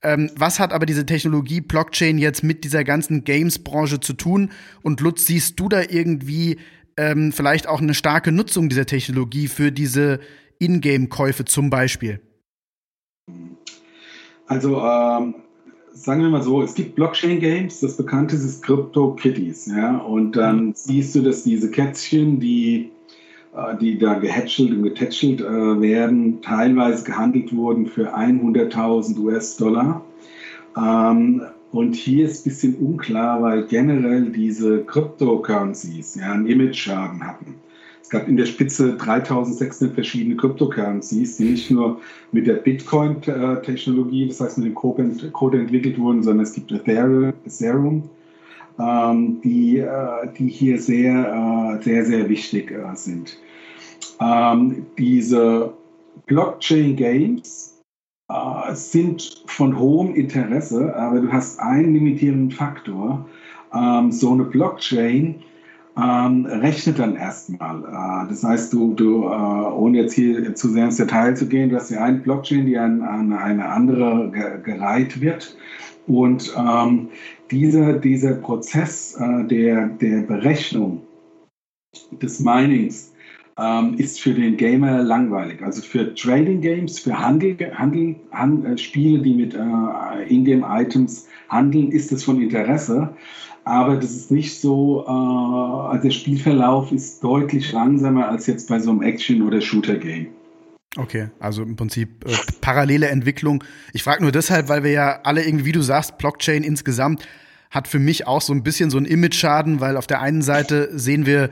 Ähm, was hat aber diese Technologie Blockchain jetzt mit dieser ganzen Games-Branche zu tun? Und Lutz, siehst du da irgendwie ähm, vielleicht auch eine starke Nutzung dieser Technologie für diese Ingame-Käufe zum Beispiel? Also ähm, sagen wir mal so, es gibt Blockchain-Games, das bekannteste ist CryptoKitties, ja, und dann siehst du, dass diese Kätzchen, die die da gehätschelt und getätschelt äh, werden, teilweise gehandelt wurden für 100.000 US-Dollar. Ähm, und hier ist ein bisschen unklar, weil generell diese Cryptocurrencies ja, einen Image-Schaden hatten. Es gab in der Spitze 3600 verschiedene Cryptocurrencies, die nicht nur mit der Bitcoin-Technologie, das heißt mit dem Code entwickelt wurden, sondern es gibt Ethereum, die, äh, die hier sehr, äh, sehr, sehr wichtig äh, sind. Ähm, diese Blockchain-Games sind von hohem Interesse, aber du hast einen limitierenden Faktor. Ähm, so eine Blockchain ähm, rechnet dann erstmal. Äh, das heißt, du, du äh, ohne jetzt hier zu sehr ins Detail zu gehen, du hast ja eine Blockchain, die an, an eine andere gereiht wird. Und ähm, dieser, dieser Prozess äh, der, der Berechnung des Minings ähm, ist für den Gamer langweilig. Also für Trading Games, für Handel, Handel, Handel äh, Spiele, die mit äh, Ingame-Items handeln, ist es von Interesse. Aber das ist nicht so, äh, also der Spielverlauf ist deutlich langsamer als jetzt bei so einem Action- oder Shooter-Game. Okay, also im Prinzip äh, parallele Entwicklung. Ich frage nur deshalb, weil wir ja alle irgendwie, wie du sagst, Blockchain insgesamt hat für mich auch so ein bisschen so einen Image-Schaden, weil auf der einen Seite sehen wir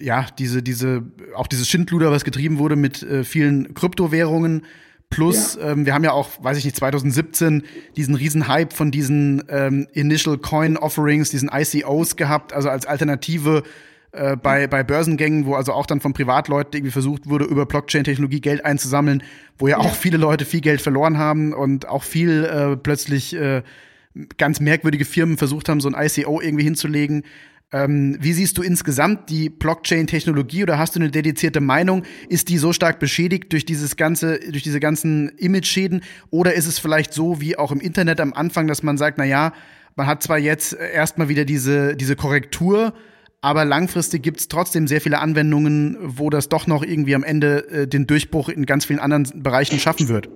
ja diese, diese, auch dieses Schindluder, was getrieben wurde mit äh, vielen Kryptowährungen. Plus, ja. ähm, wir haben ja auch, weiß ich nicht, 2017 diesen riesen Hype von diesen ähm, Initial Coin Offerings, diesen ICOs gehabt, also als Alternative äh, bei, bei Börsengängen, wo also auch dann von Privatleuten irgendwie versucht wurde, über Blockchain-Technologie Geld einzusammeln, wo ja auch viele Leute viel Geld verloren haben und auch viel äh, plötzlich äh, ganz merkwürdige Firmen versucht haben, so ein ICO irgendwie hinzulegen. Ähm, wie siehst du insgesamt die Blockchain-Technologie oder hast du eine dedizierte Meinung? Ist die so stark beschädigt durch dieses ganze, durch diese ganzen Image-Schäden? Oder ist es vielleicht so wie auch im Internet am Anfang, dass man sagt, na ja, man hat zwar jetzt erstmal wieder diese, diese Korrektur, aber langfristig gibt es trotzdem sehr viele Anwendungen, wo das doch noch irgendwie am Ende äh, den Durchbruch in ganz vielen anderen Bereichen schaffen wird.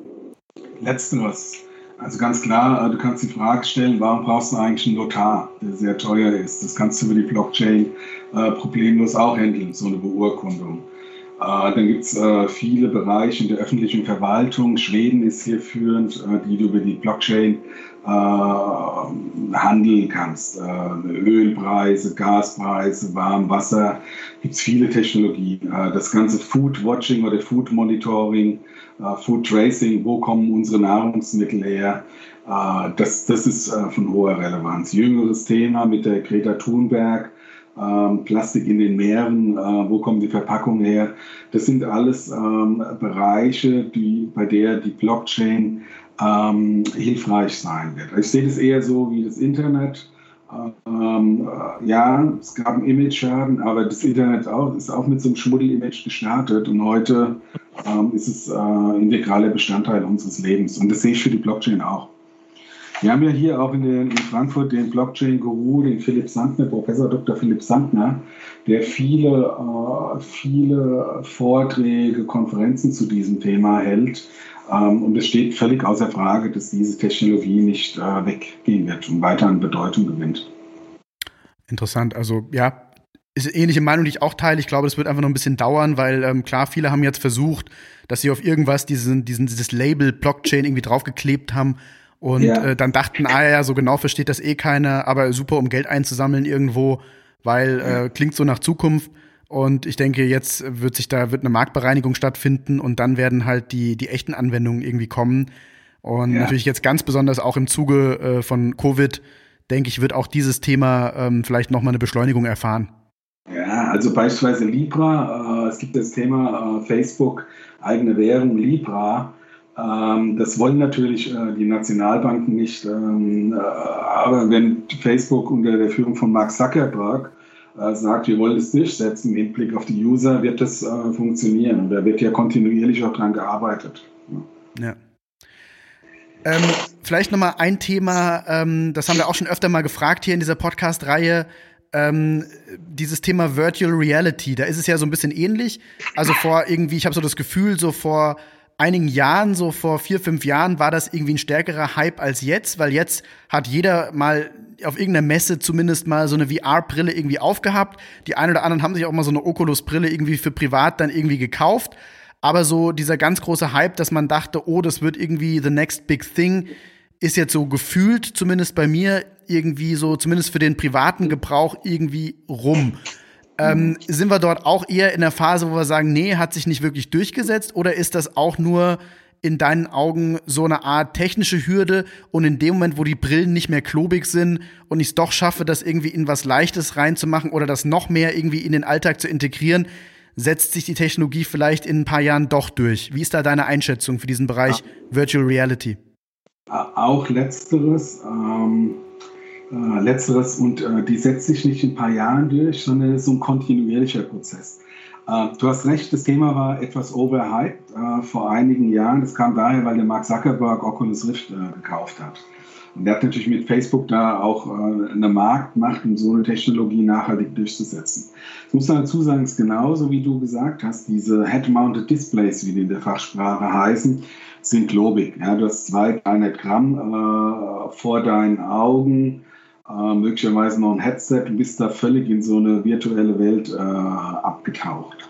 Letzteres. Also ganz klar, äh, du kannst die Frage stellen, warum brauchst du eigentlich einen Notar, der sehr teuer ist? Das kannst du über die Blockchain äh, problemlos auch handeln, so eine Beurkundung. Äh, dann gibt es äh, viele Bereiche in der öffentlichen Verwaltung. Schweden ist hier führend, äh, die du über die Blockchain handeln kannst. Ölpreise, Gaspreise, Warmwasser, gibt es viele Technologien. das ganze Food Watching oder Food Monitoring äh, Food Tracing, wo kommen unsere Nahrungsmittel her, äh, das, das ist äh, von hoher Relevanz. Jüngeres Thema mit der Greta Thunberg, ähm, Plastik in den Meeren, wo kommen die Verpackungen her. Das sind alles ähm, Bereiche, die, bei der die Blockchain ähm, hilfreich sein wird. Ich sehe das eher so wie das Internet. Ähm, ja, es gab einen Image-Schaden, aber das Internet auch, ist auch mit so einem Schmuddel-Image gestartet und heute ähm, ist es äh, integraler Bestandteil unseres Lebens. Und das sehe ich für die Blockchain auch. Wir haben ja hier auch in, den, in Frankfurt den Blockchain-Guru, den Philipp Sandner, Professor Dr. Philipp Sandner, der viele, äh, viele Vorträge, Konferenzen zu diesem Thema hält. Ähm, und es steht völlig außer Frage, dass diese Technologie nicht äh, weggehen wird und weiter an Bedeutung gewinnt. Interessant. Also ja, ist eine ähnliche Meinung, die ich auch teile. Ich glaube, das wird einfach noch ein bisschen dauern, weil ähm, klar, viele haben jetzt versucht, dass sie auf irgendwas diesen, diesen, dieses Label Blockchain irgendwie draufgeklebt haben und ja. äh, dann dachten, ah ja, so genau versteht das eh keiner, aber super, um Geld einzusammeln irgendwo, weil äh, klingt so nach Zukunft. Und ich denke, jetzt wird sich da wird eine Marktbereinigung stattfinden und dann werden halt die die echten Anwendungen irgendwie kommen. Und ja. natürlich jetzt ganz besonders auch im Zuge äh, von Covid, denke ich, wird auch dieses Thema ähm, vielleicht noch mal eine Beschleunigung erfahren. Ja, also beispielsweise Libra, äh, es gibt das Thema äh, Facebook, eigene Währung Libra. Ähm, das wollen natürlich äh, die Nationalbanken nicht, ähm, äh, aber wenn Facebook unter der Führung von Mark Zuckerberg äh, sagt, wir wollen es durchsetzen im Hinblick auf die User, wird das funktionieren. Und da wird ja kontinuierlich auch dran gearbeitet. Ja. Ähm, vielleicht nochmal ein Thema, ähm, das haben wir auch schon öfter mal gefragt hier in dieser Podcast-Reihe ähm, dieses Thema Virtual Reality, da ist es ja so ein bisschen ähnlich. Also vor irgendwie, ich habe so das Gefühl, so vor einigen Jahren, so vor vier, fünf Jahren, war das irgendwie ein stärkerer Hype als jetzt, weil jetzt hat jeder mal auf irgendeiner Messe zumindest mal so eine VR-Brille irgendwie aufgehabt. Die einen oder anderen haben sich auch mal so eine Oculus-Brille irgendwie für privat dann irgendwie gekauft. Aber so dieser ganz große Hype, dass man dachte, oh, das wird irgendwie the next big thing, ist jetzt so gefühlt, zumindest bei mir, irgendwie so, zumindest für den privaten Gebrauch, irgendwie rum. Ähm, sind wir dort auch eher in der Phase, wo wir sagen, nee, hat sich nicht wirklich durchgesetzt? Oder ist das auch nur in deinen Augen so eine Art technische Hürde und in dem Moment, wo die Brillen nicht mehr klobig sind und ich es doch schaffe, das irgendwie in was Leichtes reinzumachen oder das noch mehr irgendwie in den Alltag zu integrieren, setzt sich die Technologie vielleicht in ein paar Jahren doch durch. Wie ist da deine Einschätzung für diesen Bereich ja. Virtual Reality? Auch letzteres. Ähm, äh, letzteres und äh, die setzt sich nicht in ein paar Jahren durch, sondern ist so ein kontinuierlicher Prozess. Äh, du hast recht, das Thema war etwas overhyped äh, vor einigen Jahren. Das kam daher, weil der Mark Zuckerberg Oculus Rift äh, gekauft hat. Und der hat natürlich mit Facebook da auch eine Marktmacht, um so eine Technologie nachhaltig durchzusetzen. Ich muss dazu sagen, es ist genauso wie du gesagt hast, diese Head-Mounted Displays, wie die in der Fachsprache heißen, sind globig. Ja, du hast zwei, 300 Gramm äh, vor deinen Augen, äh, möglicherweise noch ein Headset und bist da völlig in so eine virtuelle Welt äh, abgetaucht.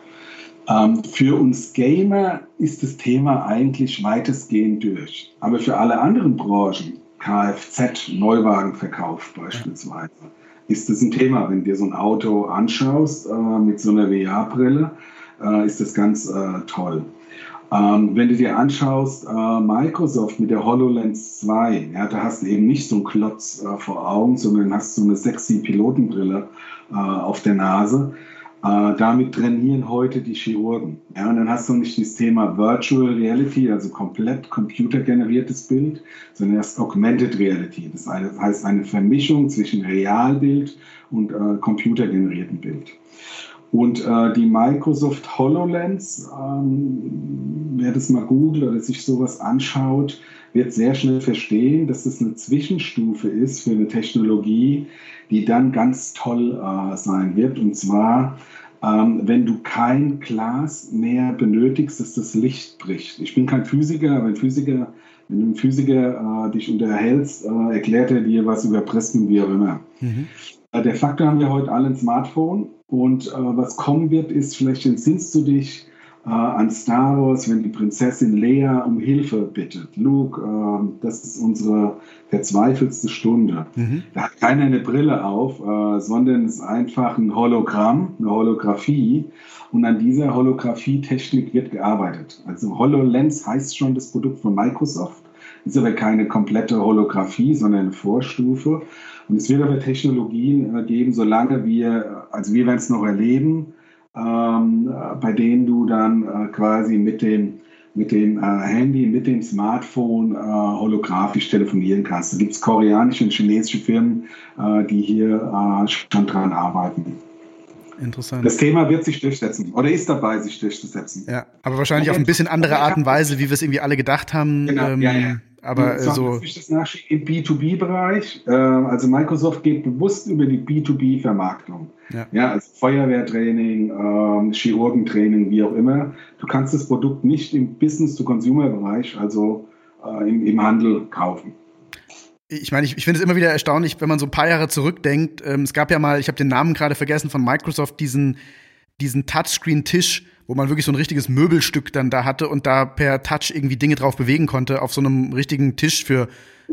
Ähm, für uns Gamer ist das Thema eigentlich weitestgehend durch. Aber für alle anderen Branchen, Kfz, Neuwagenverkauf beispielsweise, ist das ein Thema. Wenn du dir so ein Auto anschaust äh, mit so einer VR-Brille, äh, ist das ganz äh, toll. Ähm, wenn du dir anschaust, äh, Microsoft mit der HoloLens 2, ja, da hast du eben nicht so einen Klotz äh, vor Augen, sondern hast so eine sexy Pilotenbrille äh, auf der Nase. Äh, damit trainieren heute die Chirurgen. Ja, und dann hast du nicht das Thema Virtual Reality, also komplett computergeneriertes Bild, sondern erst Augmented Reality. Das heißt eine Vermischung zwischen Realbild und äh, computergeneriertem Bild. Und äh, die Microsoft HoloLens, ähm, wer das mal googelt oder sich sowas anschaut, wird sehr schnell verstehen, dass das eine Zwischenstufe ist für eine Technologie, die dann ganz toll äh, sein wird. Und zwar, ähm, wenn du kein Glas mehr benötigst, dass das Licht bricht. Ich bin kein Physiker, aber ein Physiker, wenn du ein Physiker äh, dich unterhältst, äh, erklärt er dir was über Prismen, wie auch immer. Mhm. Äh, der Faktor haben wir heute alle ein Smartphone und äh, was kommen wird, ist, vielleicht entsinnst du dich, äh, an Star Wars, wenn die Prinzessin Leia um Hilfe bittet. Luke, äh, das ist unsere verzweifelste Stunde. Mhm. Da hat keiner eine Brille auf, äh, sondern es ist einfach ein Hologramm, eine Holographie. Und an dieser Holographie-Technik wird gearbeitet. Also HoloLens heißt schon das Produkt von Microsoft. Ist aber keine komplette Holographie, sondern eine Vorstufe. Und es wird aber Technologien geben, solange wir, also wir werden es noch erleben, ähm, bei denen du dann äh, quasi mit dem, mit dem äh, Handy, mit dem Smartphone äh, holographisch telefonieren kannst. Da gibt es koreanische und chinesische Firmen, äh, die hier äh, schon dran arbeiten. Interessant. Das Thema wird sich durchsetzen oder ist dabei, sich durchzusetzen. Ja, aber wahrscheinlich auf ein bisschen andere Art und Weise, wie wir es irgendwie alle gedacht haben. Genau, ähm, ja, ja. Aber so, so das nachschieben im B2B-Bereich. Äh, also Microsoft geht bewusst über die B2B-Vermarktung. Ja. ja, also Feuerwehrtraining, ähm, Chirurgentraining, wie auch immer. Du kannst das Produkt nicht im Business-to-Consumer-Bereich, also äh, im, im Handel kaufen ich meine, ich, ich finde es immer wieder erstaunlich, wenn man so ein paar Jahre zurückdenkt. Ähm, es gab ja mal, ich habe den Namen gerade vergessen, von Microsoft diesen, diesen Touchscreen-Tisch, wo man wirklich so ein richtiges Möbelstück dann da hatte und da per Touch irgendwie Dinge drauf bewegen konnte, auf so einem richtigen Tisch für,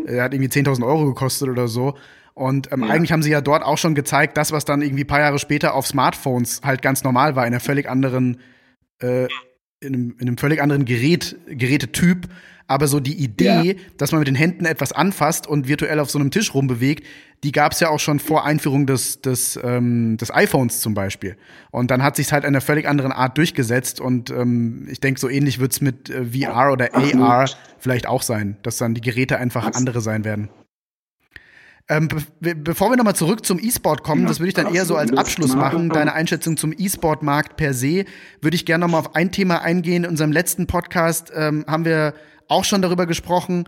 äh, er hat irgendwie 10.000 Euro gekostet oder so. Und ähm, ja. eigentlich haben sie ja dort auch schon gezeigt, das, was dann irgendwie paar Jahre später auf Smartphones halt ganz normal war, in einer völlig anderen, äh, in, einem, in einem völlig anderen Gerät, Gerätetyp. Aber so die Idee, ja. dass man mit den Händen etwas anfasst und virtuell auf so einem Tisch rumbewegt, die gab es ja auch schon vor Einführung des, des, ähm, des iPhones zum Beispiel. Und dann hat sich halt in einer völlig anderen Art durchgesetzt. Und ähm, ich denke, so ähnlich wird es mit äh, VR oder AR vielleicht auch sein, dass dann die Geräte einfach andere sein werden. Ähm, be bevor wir nochmal zurück zum E-Sport kommen, das würde ich dann eher so als Abschluss machen, deine Einschätzung zum E-Sport-Markt per se, würde ich gerne nochmal auf ein Thema eingehen. In unserem letzten Podcast ähm, haben wir auch schon darüber gesprochen,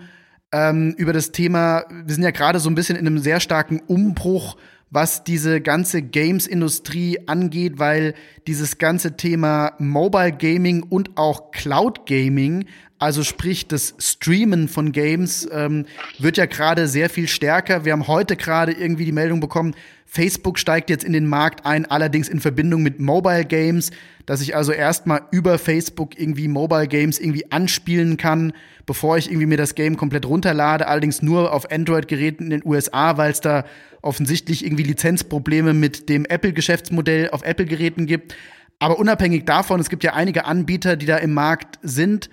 ähm, über das Thema, wir sind ja gerade so ein bisschen in einem sehr starken Umbruch, was diese ganze Games-Industrie angeht, weil dieses ganze Thema Mobile Gaming und auch Cloud Gaming, also sprich das Streamen von Games, ähm, wird ja gerade sehr viel stärker. Wir haben heute gerade irgendwie die Meldung bekommen, Facebook steigt jetzt in den Markt ein, allerdings in Verbindung mit Mobile Games, dass ich also erstmal über Facebook irgendwie Mobile Games irgendwie anspielen kann, bevor ich irgendwie mir das Game komplett runterlade, allerdings nur auf Android-Geräten in den USA, weil es da offensichtlich irgendwie Lizenzprobleme mit dem Apple-Geschäftsmodell auf Apple-Geräten gibt. Aber unabhängig davon, es gibt ja einige Anbieter, die da im Markt sind,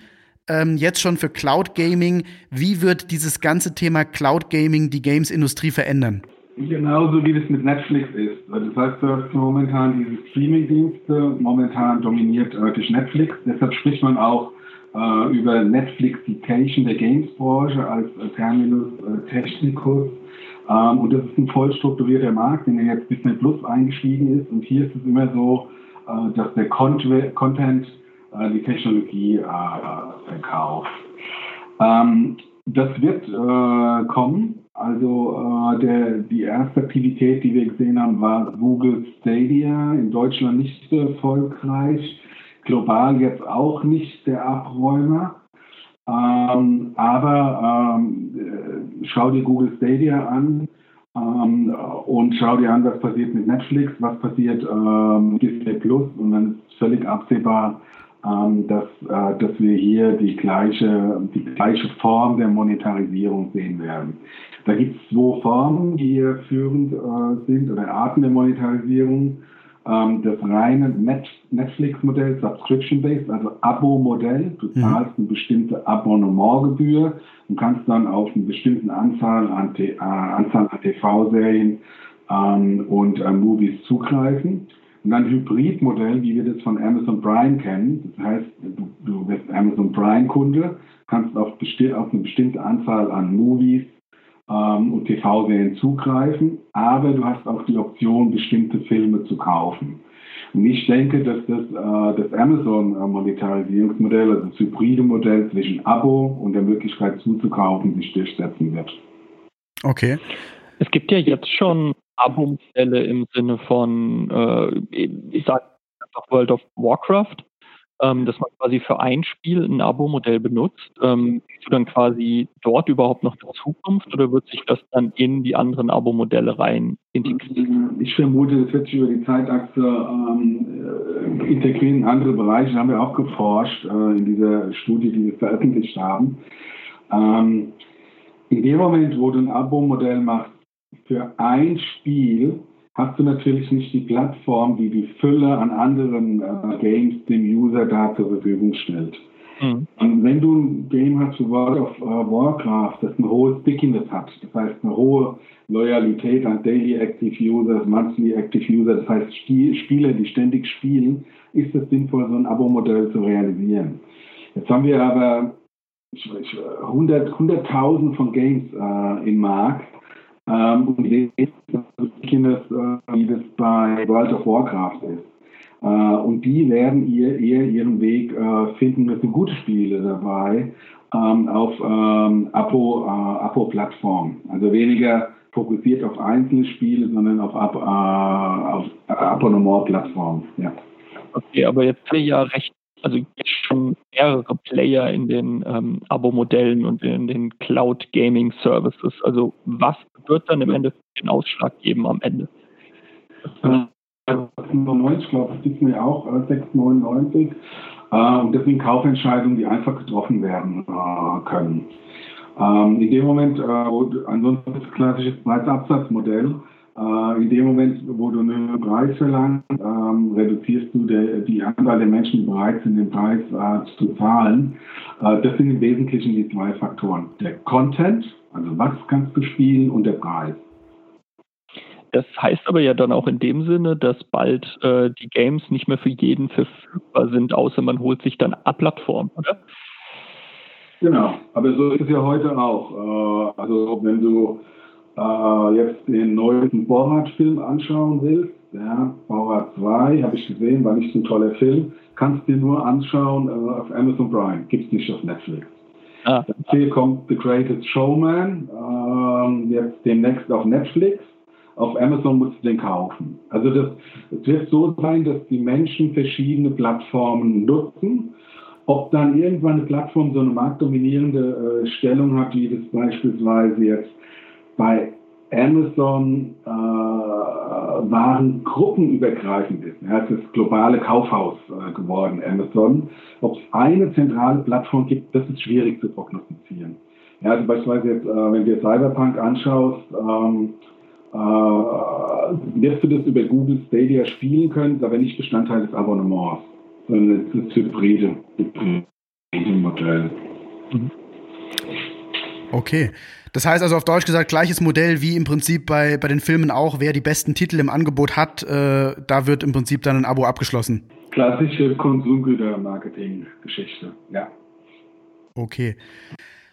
ähm, jetzt schon für Cloud Gaming. Wie wird dieses ganze Thema Cloud Gaming die Games-Industrie verändern? Genauso wie das mit Netflix ist. Das heißt, du hast momentan diese Streaming-Dienste, momentan dominiert durch Netflix. Deshalb spricht man auch äh, über Netflixification der Games-Branche als äh, Terminus äh, technicus. Ähm, und das ist ein voll strukturierter Markt, in den jetzt Disney Plus eingestiegen ist. Und hier ist es immer so, äh, dass der Content äh, die Technologie verkauft. Ähm, das wird kommen. Also äh, der, die erste Aktivität, die wir gesehen haben, war Google Stadia, in Deutschland nicht so erfolgreich, global jetzt auch nicht der Abräumer. Ähm, aber ähm, äh, schau dir Google Stadia an ähm, und schau dir an, was passiert mit Netflix, was passiert ähm, mit Disney Plus und dann ist völlig absehbar, ähm, dass, äh, dass wir hier die gleiche, die gleiche Form der Monetarisierung sehen werden. Da gibt es zwei Formen, die hier führend äh, sind oder Arten der Monetarisierung. Ähm, das reine Net Netflix-Modell, Subscription-Based, also Abo-Modell. Du mhm. zahlst eine bestimmte Abonnementgebühr und kannst dann auf eine bestimmte Anzahl an, äh, Anzahl an TV-Serien ähm, und äh, Movies zugreifen. Und ein Hybridmodell, wie wir das von Amazon Prime kennen, das heißt, du, du bist Amazon Prime-Kunde, kannst auf, auf, eine bestimmte Anzahl an Movies ähm, und TV-Serien zugreifen, aber du hast auch die Option, bestimmte Filme zu kaufen. Und ich denke, dass das, äh, das Amazon-Monetarisierungsmodell, also das hybride Modell zwischen Abo und der Möglichkeit zuzukaufen, sich durchsetzen wird. Okay. Es gibt ja jetzt schon Abo-Modelle im Sinne von, äh, ich sage einfach World of Warcraft, ähm, dass man quasi für ein Spiel ein Abo-Modell benutzt. Ähm, siehst du dann quasi dort überhaupt noch die Zukunft oder wird sich das dann in die anderen Abo-Modelle rein integrieren? Ich vermute, das wird sich über die Zeitachse ähm, äh, integrieren in andere Bereiche. Da haben wir auch geforscht äh, in dieser Studie, die wir veröffentlicht haben. Ähm, in dem Moment, wo du ein Abo-Modell machst für ein Spiel, hast du natürlich nicht die Plattform, die die Fülle an anderen äh, Games dem User da zur Verfügung stellt. Mhm. Und wenn du ein Game hast wie World of uh, Warcraft, das ein hohes Stickiness hat, das heißt eine hohe Loyalität an Daily Active Users, Monthly Active Users, das heißt Spieler, die ständig spielen, ist es sinnvoll, so ein Abo-Modell zu realisieren. Jetzt haben wir aber 100.000 100 von Games äh, im Markt ähm, und die Kindes, äh, wie das bei World of Warcraft ist. Äh, und die werden ihr, eher ihren Weg äh, finden. Es sind gute Spiele dabei ähm, auf ähm, Apo, äh, Apo-Plattformen. Also weniger fokussiert auf einzelne Spiele, sondern auf, Ab, äh, auf Abonnement-Plattformen. Ja. Okay, aber jetzt sind ja recht also jetzt schon mehrere Player in den ähm, Abo-Modellen und in den Cloud-Gaming-Services. Also was wird dann im Endeffekt den Ausschlag geben am Ende? Äh, 96, ich glaube, Disney auch, äh, 6,99. Äh, und das sind Kaufentscheidungen, die einfach getroffen werden äh, können. Ähm, in dem Moment, äh, wo ansonsten das klassische Preisabsatzmodell, äh, in dem Moment, wo du einen Preis verlangst, ähm, reduzierst du der, die Anzahl der Menschen, die bereit sind, den Preis äh, zu zahlen. Äh, das sind im Wesentlichen die zwei Faktoren. Der Content, also was kannst du spielen, und der Preis. Das heißt aber ja dann auch in dem Sinne, dass bald äh, die Games nicht mehr für jeden verfügbar sind, außer man holt sich dann eine Plattform, oder? Genau, aber so ist es ja heute auch. Äh, also wenn du äh, jetzt den neuesten Borat-Film anschauen willst, ja, Borat 2, habe ich gesehen, war nicht so ein toller Film, kannst du dir nur anschauen äh, auf Amazon Prime, gibt es nicht auf Netflix. Ah. Hier kommt The Greatest Showman, äh, jetzt demnächst auf Netflix. Auf Amazon musst du den kaufen. Also das, es wird so sein, dass die Menschen verschiedene Plattformen nutzen. Ob dann irgendwann eine Plattform so eine marktdominierende äh, Stellung hat, wie das beispielsweise jetzt bei Amazon äh, waren gruppenübergreifend ist. Ja, es ist globale Kaufhaus äh, geworden, Amazon. Ob es eine zentrale Plattform gibt, das ist schwierig zu prognostizieren. Ja, also beispielsweise jetzt, äh, wenn du Cyberpunk anschaust, ähm, äh, wirst du das über Google Stadia spielen können, aber nicht Bestandteil des Abonnements, sondern es ist hybride, hybride Modell. Mhm. Okay. Das heißt also auf Deutsch gesagt, gleiches Modell wie im Prinzip bei, bei den Filmen auch. Wer die besten Titel im Angebot hat, äh, da wird im Prinzip dann ein Abo abgeschlossen. Klassische Konsumgüter-Marketing-Geschichte, ja. Okay.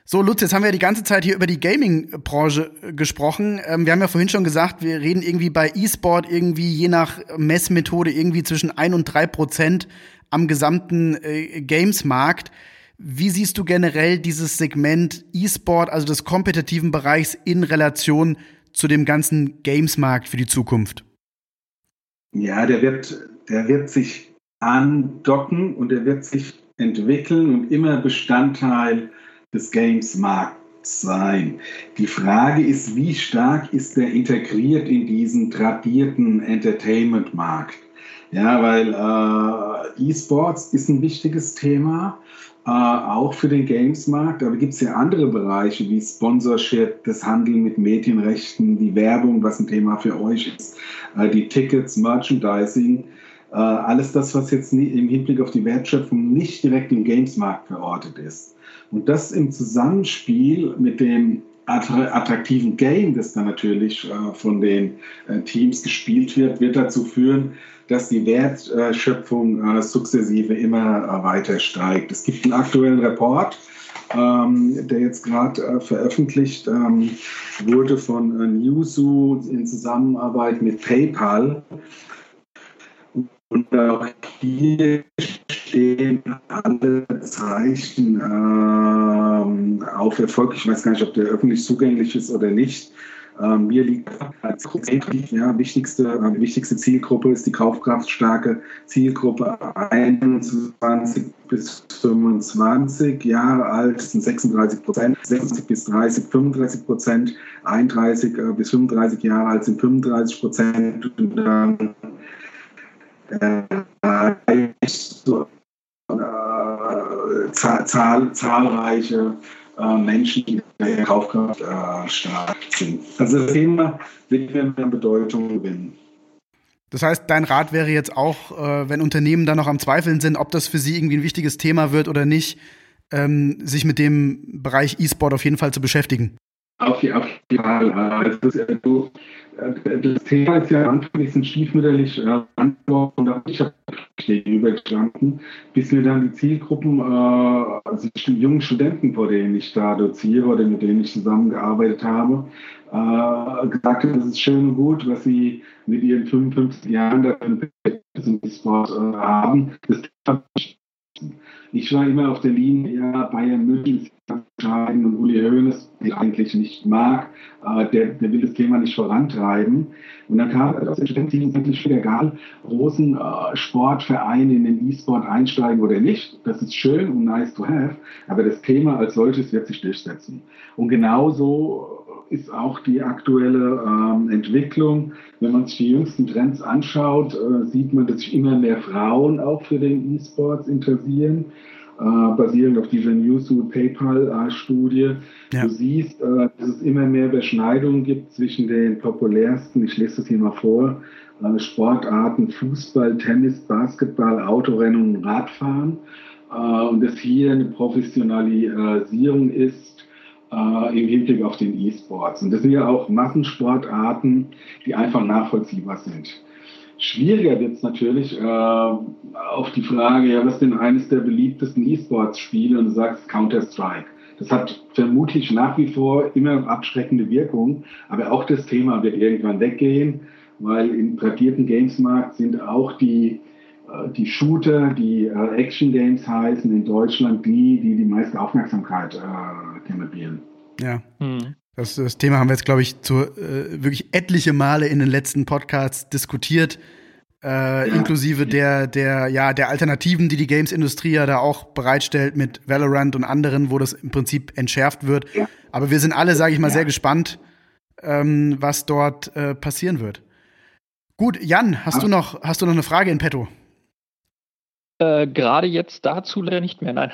So, Lutz, jetzt haben wir die ganze Zeit hier über die Gaming-Branche gesprochen. Ähm, wir haben ja vorhin schon gesagt, wir reden irgendwie bei E-Sport irgendwie je nach Messmethode irgendwie zwischen ein und drei Prozent am gesamten äh, Games-Markt. Wie siehst du generell dieses Segment E-Sport, also des kompetitiven Bereichs, in Relation zu dem ganzen Games-Markt für die Zukunft? Ja, der wird, der wird sich andocken und der wird sich entwickeln und immer Bestandteil des Games-Markts sein. Die Frage ist, wie stark ist der integriert in diesen tradierten Entertainment-Markt? Ja, weil äh, E-Sports ist ein wichtiges Thema äh, auch für den Games-Markt. Aber gibt es ja andere Bereiche wie Sponsorship, das Handeln mit Medienrechten, die Werbung, was ein Thema für euch ist, äh, die Tickets, Merchandising. Äh, alles das, was jetzt nie, im Hinblick auf die Wertschöpfung nicht direkt im Games-Markt verortet ist. Und das im Zusammenspiel mit dem attraktiven Game, das dann natürlich äh, von den äh, Teams gespielt wird, wird dazu führen, dass die Wertschöpfung äh, sukzessive immer weiter steigt. Es gibt einen aktuellen Report, ähm, der jetzt gerade veröffentlicht ähm, wurde von Newzoo in Zusammenarbeit mit PayPal. Und auch hier stehen alle Zeichen ähm, auf Erfolg. Ich weiß gar nicht, ob der öffentlich zugänglich ist oder nicht. Ähm, mir liegt als ja, wichtigste, äh, wichtigste Zielgruppe ist die kaufkraftstarke Zielgruppe 21 bis 25 Jahre alt, sind 36 Prozent, 60 bis 30, 35 Prozent, 31 äh, bis 35 Jahre alt sind 35 Prozent und dann äh, so, äh, zahl, zahlreiche äh, Menschen, die der Kaufkraft äh, stark sind. Also das Thema wird mehr Bedeutung gewinnen. Das heißt, dein Rat wäre jetzt auch, äh, wenn Unternehmen da noch am Zweifeln sind, ob das für sie irgendwie ein wichtiges Thema wird oder nicht, ähm, sich mit dem Bereich E-Sport auf jeden Fall zu beschäftigen. Auf jeden Fall. Also das, also, das Thema ist ja am ein bisschen stiefmütterlich äh, und da ich habe gegenübergestanden, bis mir dann die Zielgruppen, äh, also die jungen Studenten, vor denen ich da doziere oder mit denen ich zusammengearbeitet habe, äh, gesagt haben, das ist schön und gut, was sie mit ihren 55 Jahren da im Sport äh, haben. Ich war immer auf der Linie, ja, Bayern München ist entscheidend und Uli Hoeneß, den ich eigentlich nicht mag, äh, der, der will das Thema nicht vorantreiben. Und dann kam aus der Studentin eigentlich viel egal, großen äh, Sportverein in den E-Sport einsteigen oder nicht. Das ist schön und nice to have, aber das Thema als solches wird sich durchsetzen. Und genauso ist auch die aktuelle ähm, Entwicklung. Wenn man sich die jüngsten Trends anschaut, äh, sieht man, dass sich immer mehr Frauen auch für den E-Sports interessieren. Äh, basierend auf dieser Newzoo PayPal-Studie. Ja. Du siehst, äh, dass es immer mehr Überschneidungen gibt zwischen den populärsten, ich lese das hier mal vor, äh, Sportarten Fußball, Tennis, Basketball, Autorennen und Radfahren. Äh, und dass hier eine Professionalisierung ist äh, im Hinblick auf den E-Sports. Und das sind ja auch Massensportarten, die einfach nachvollziehbar sind. Schwieriger wird es natürlich äh, auf die Frage, ja, was denn eines der beliebtesten E-Sports-Spiele? Und du sagst Counter-Strike. Das hat vermutlich nach wie vor immer abschreckende Wirkung, aber auch das Thema wird irgendwann weggehen, weil im tradierten Gamesmarkt sind auch die, äh, die Shooter, die äh, Action Games heißen, in Deutschland die, die die meiste Aufmerksamkeit äh, generieren. Ja. Mhm. Das, das, Thema haben wir jetzt, glaube ich, zu, äh, wirklich etliche Male in den letzten Podcasts diskutiert. Äh, ja. inklusive der, der, ja, der Alternativen, die die Games-Industrie ja da auch bereitstellt mit Valorant und anderen, wo das im Prinzip entschärft wird. Ja. Aber wir sind alle, sage ich mal, ja. sehr gespannt, ähm, was dort äh, passieren wird. Gut, Jan, hast du noch, hast du noch eine Frage in petto? Äh, Gerade jetzt dazu leider nicht mehr, nein.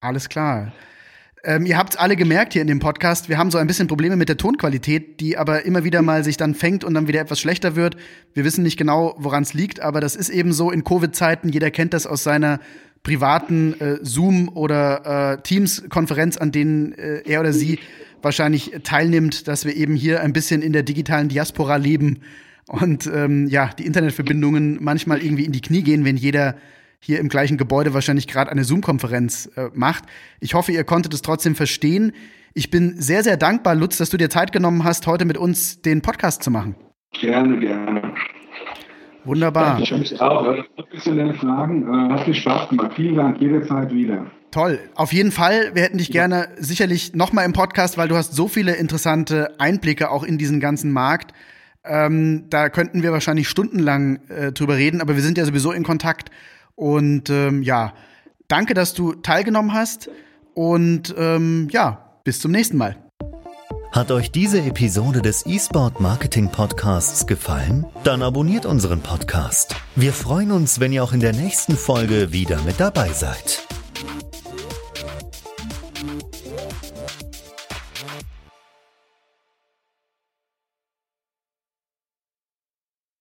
Alles klar. Ähm, ihr habt es alle gemerkt hier in dem Podcast, wir haben so ein bisschen Probleme mit der Tonqualität, die aber immer wieder mal sich dann fängt und dann wieder etwas schlechter wird. Wir wissen nicht genau, woran es liegt, aber das ist eben so in Covid-Zeiten. Jeder kennt das aus seiner privaten äh, Zoom- oder äh, Teams-Konferenz, an denen äh, er oder sie wahrscheinlich teilnimmt, dass wir eben hier ein bisschen in der digitalen Diaspora leben und ähm, ja, die Internetverbindungen manchmal irgendwie in die Knie gehen, wenn jeder hier im gleichen Gebäude wahrscheinlich gerade eine Zoom-Konferenz äh, macht. Ich hoffe, ihr konntet es trotzdem verstehen. Ich bin sehr, sehr dankbar, Lutz, dass du dir Zeit genommen hast, heute mit uns den Podcast zu machen. Gerne, gerne. Wunderbar. Ich mich auch. Professionelle Fragen. Äh, hat mir Spaß gemacht. Vielen Dank. Jederzeit wieder. Toll. Auf jeden Fall. Wir hätten dich gerne sicherlich nochmal im Podcast, weil du hast so viele interessante Einblicke auch in diesen ganzen Markt. Ähm, da könnten wir wahrscheinlich stundenlang äh, drüber reden, aber wir sind ja sowieso in Kontakt. Und ähm, ja, danke, dass du teilgenommen hast. Und ähm, ja, bis zum nächsten Mal. Hat euch diese Episode des eSport Marketing Podcasts gefallen? Dann abonniert unseren Podcast. Wir freuen uns, wenn ihr auch in der nächsten Folge wieder mit dabei seid.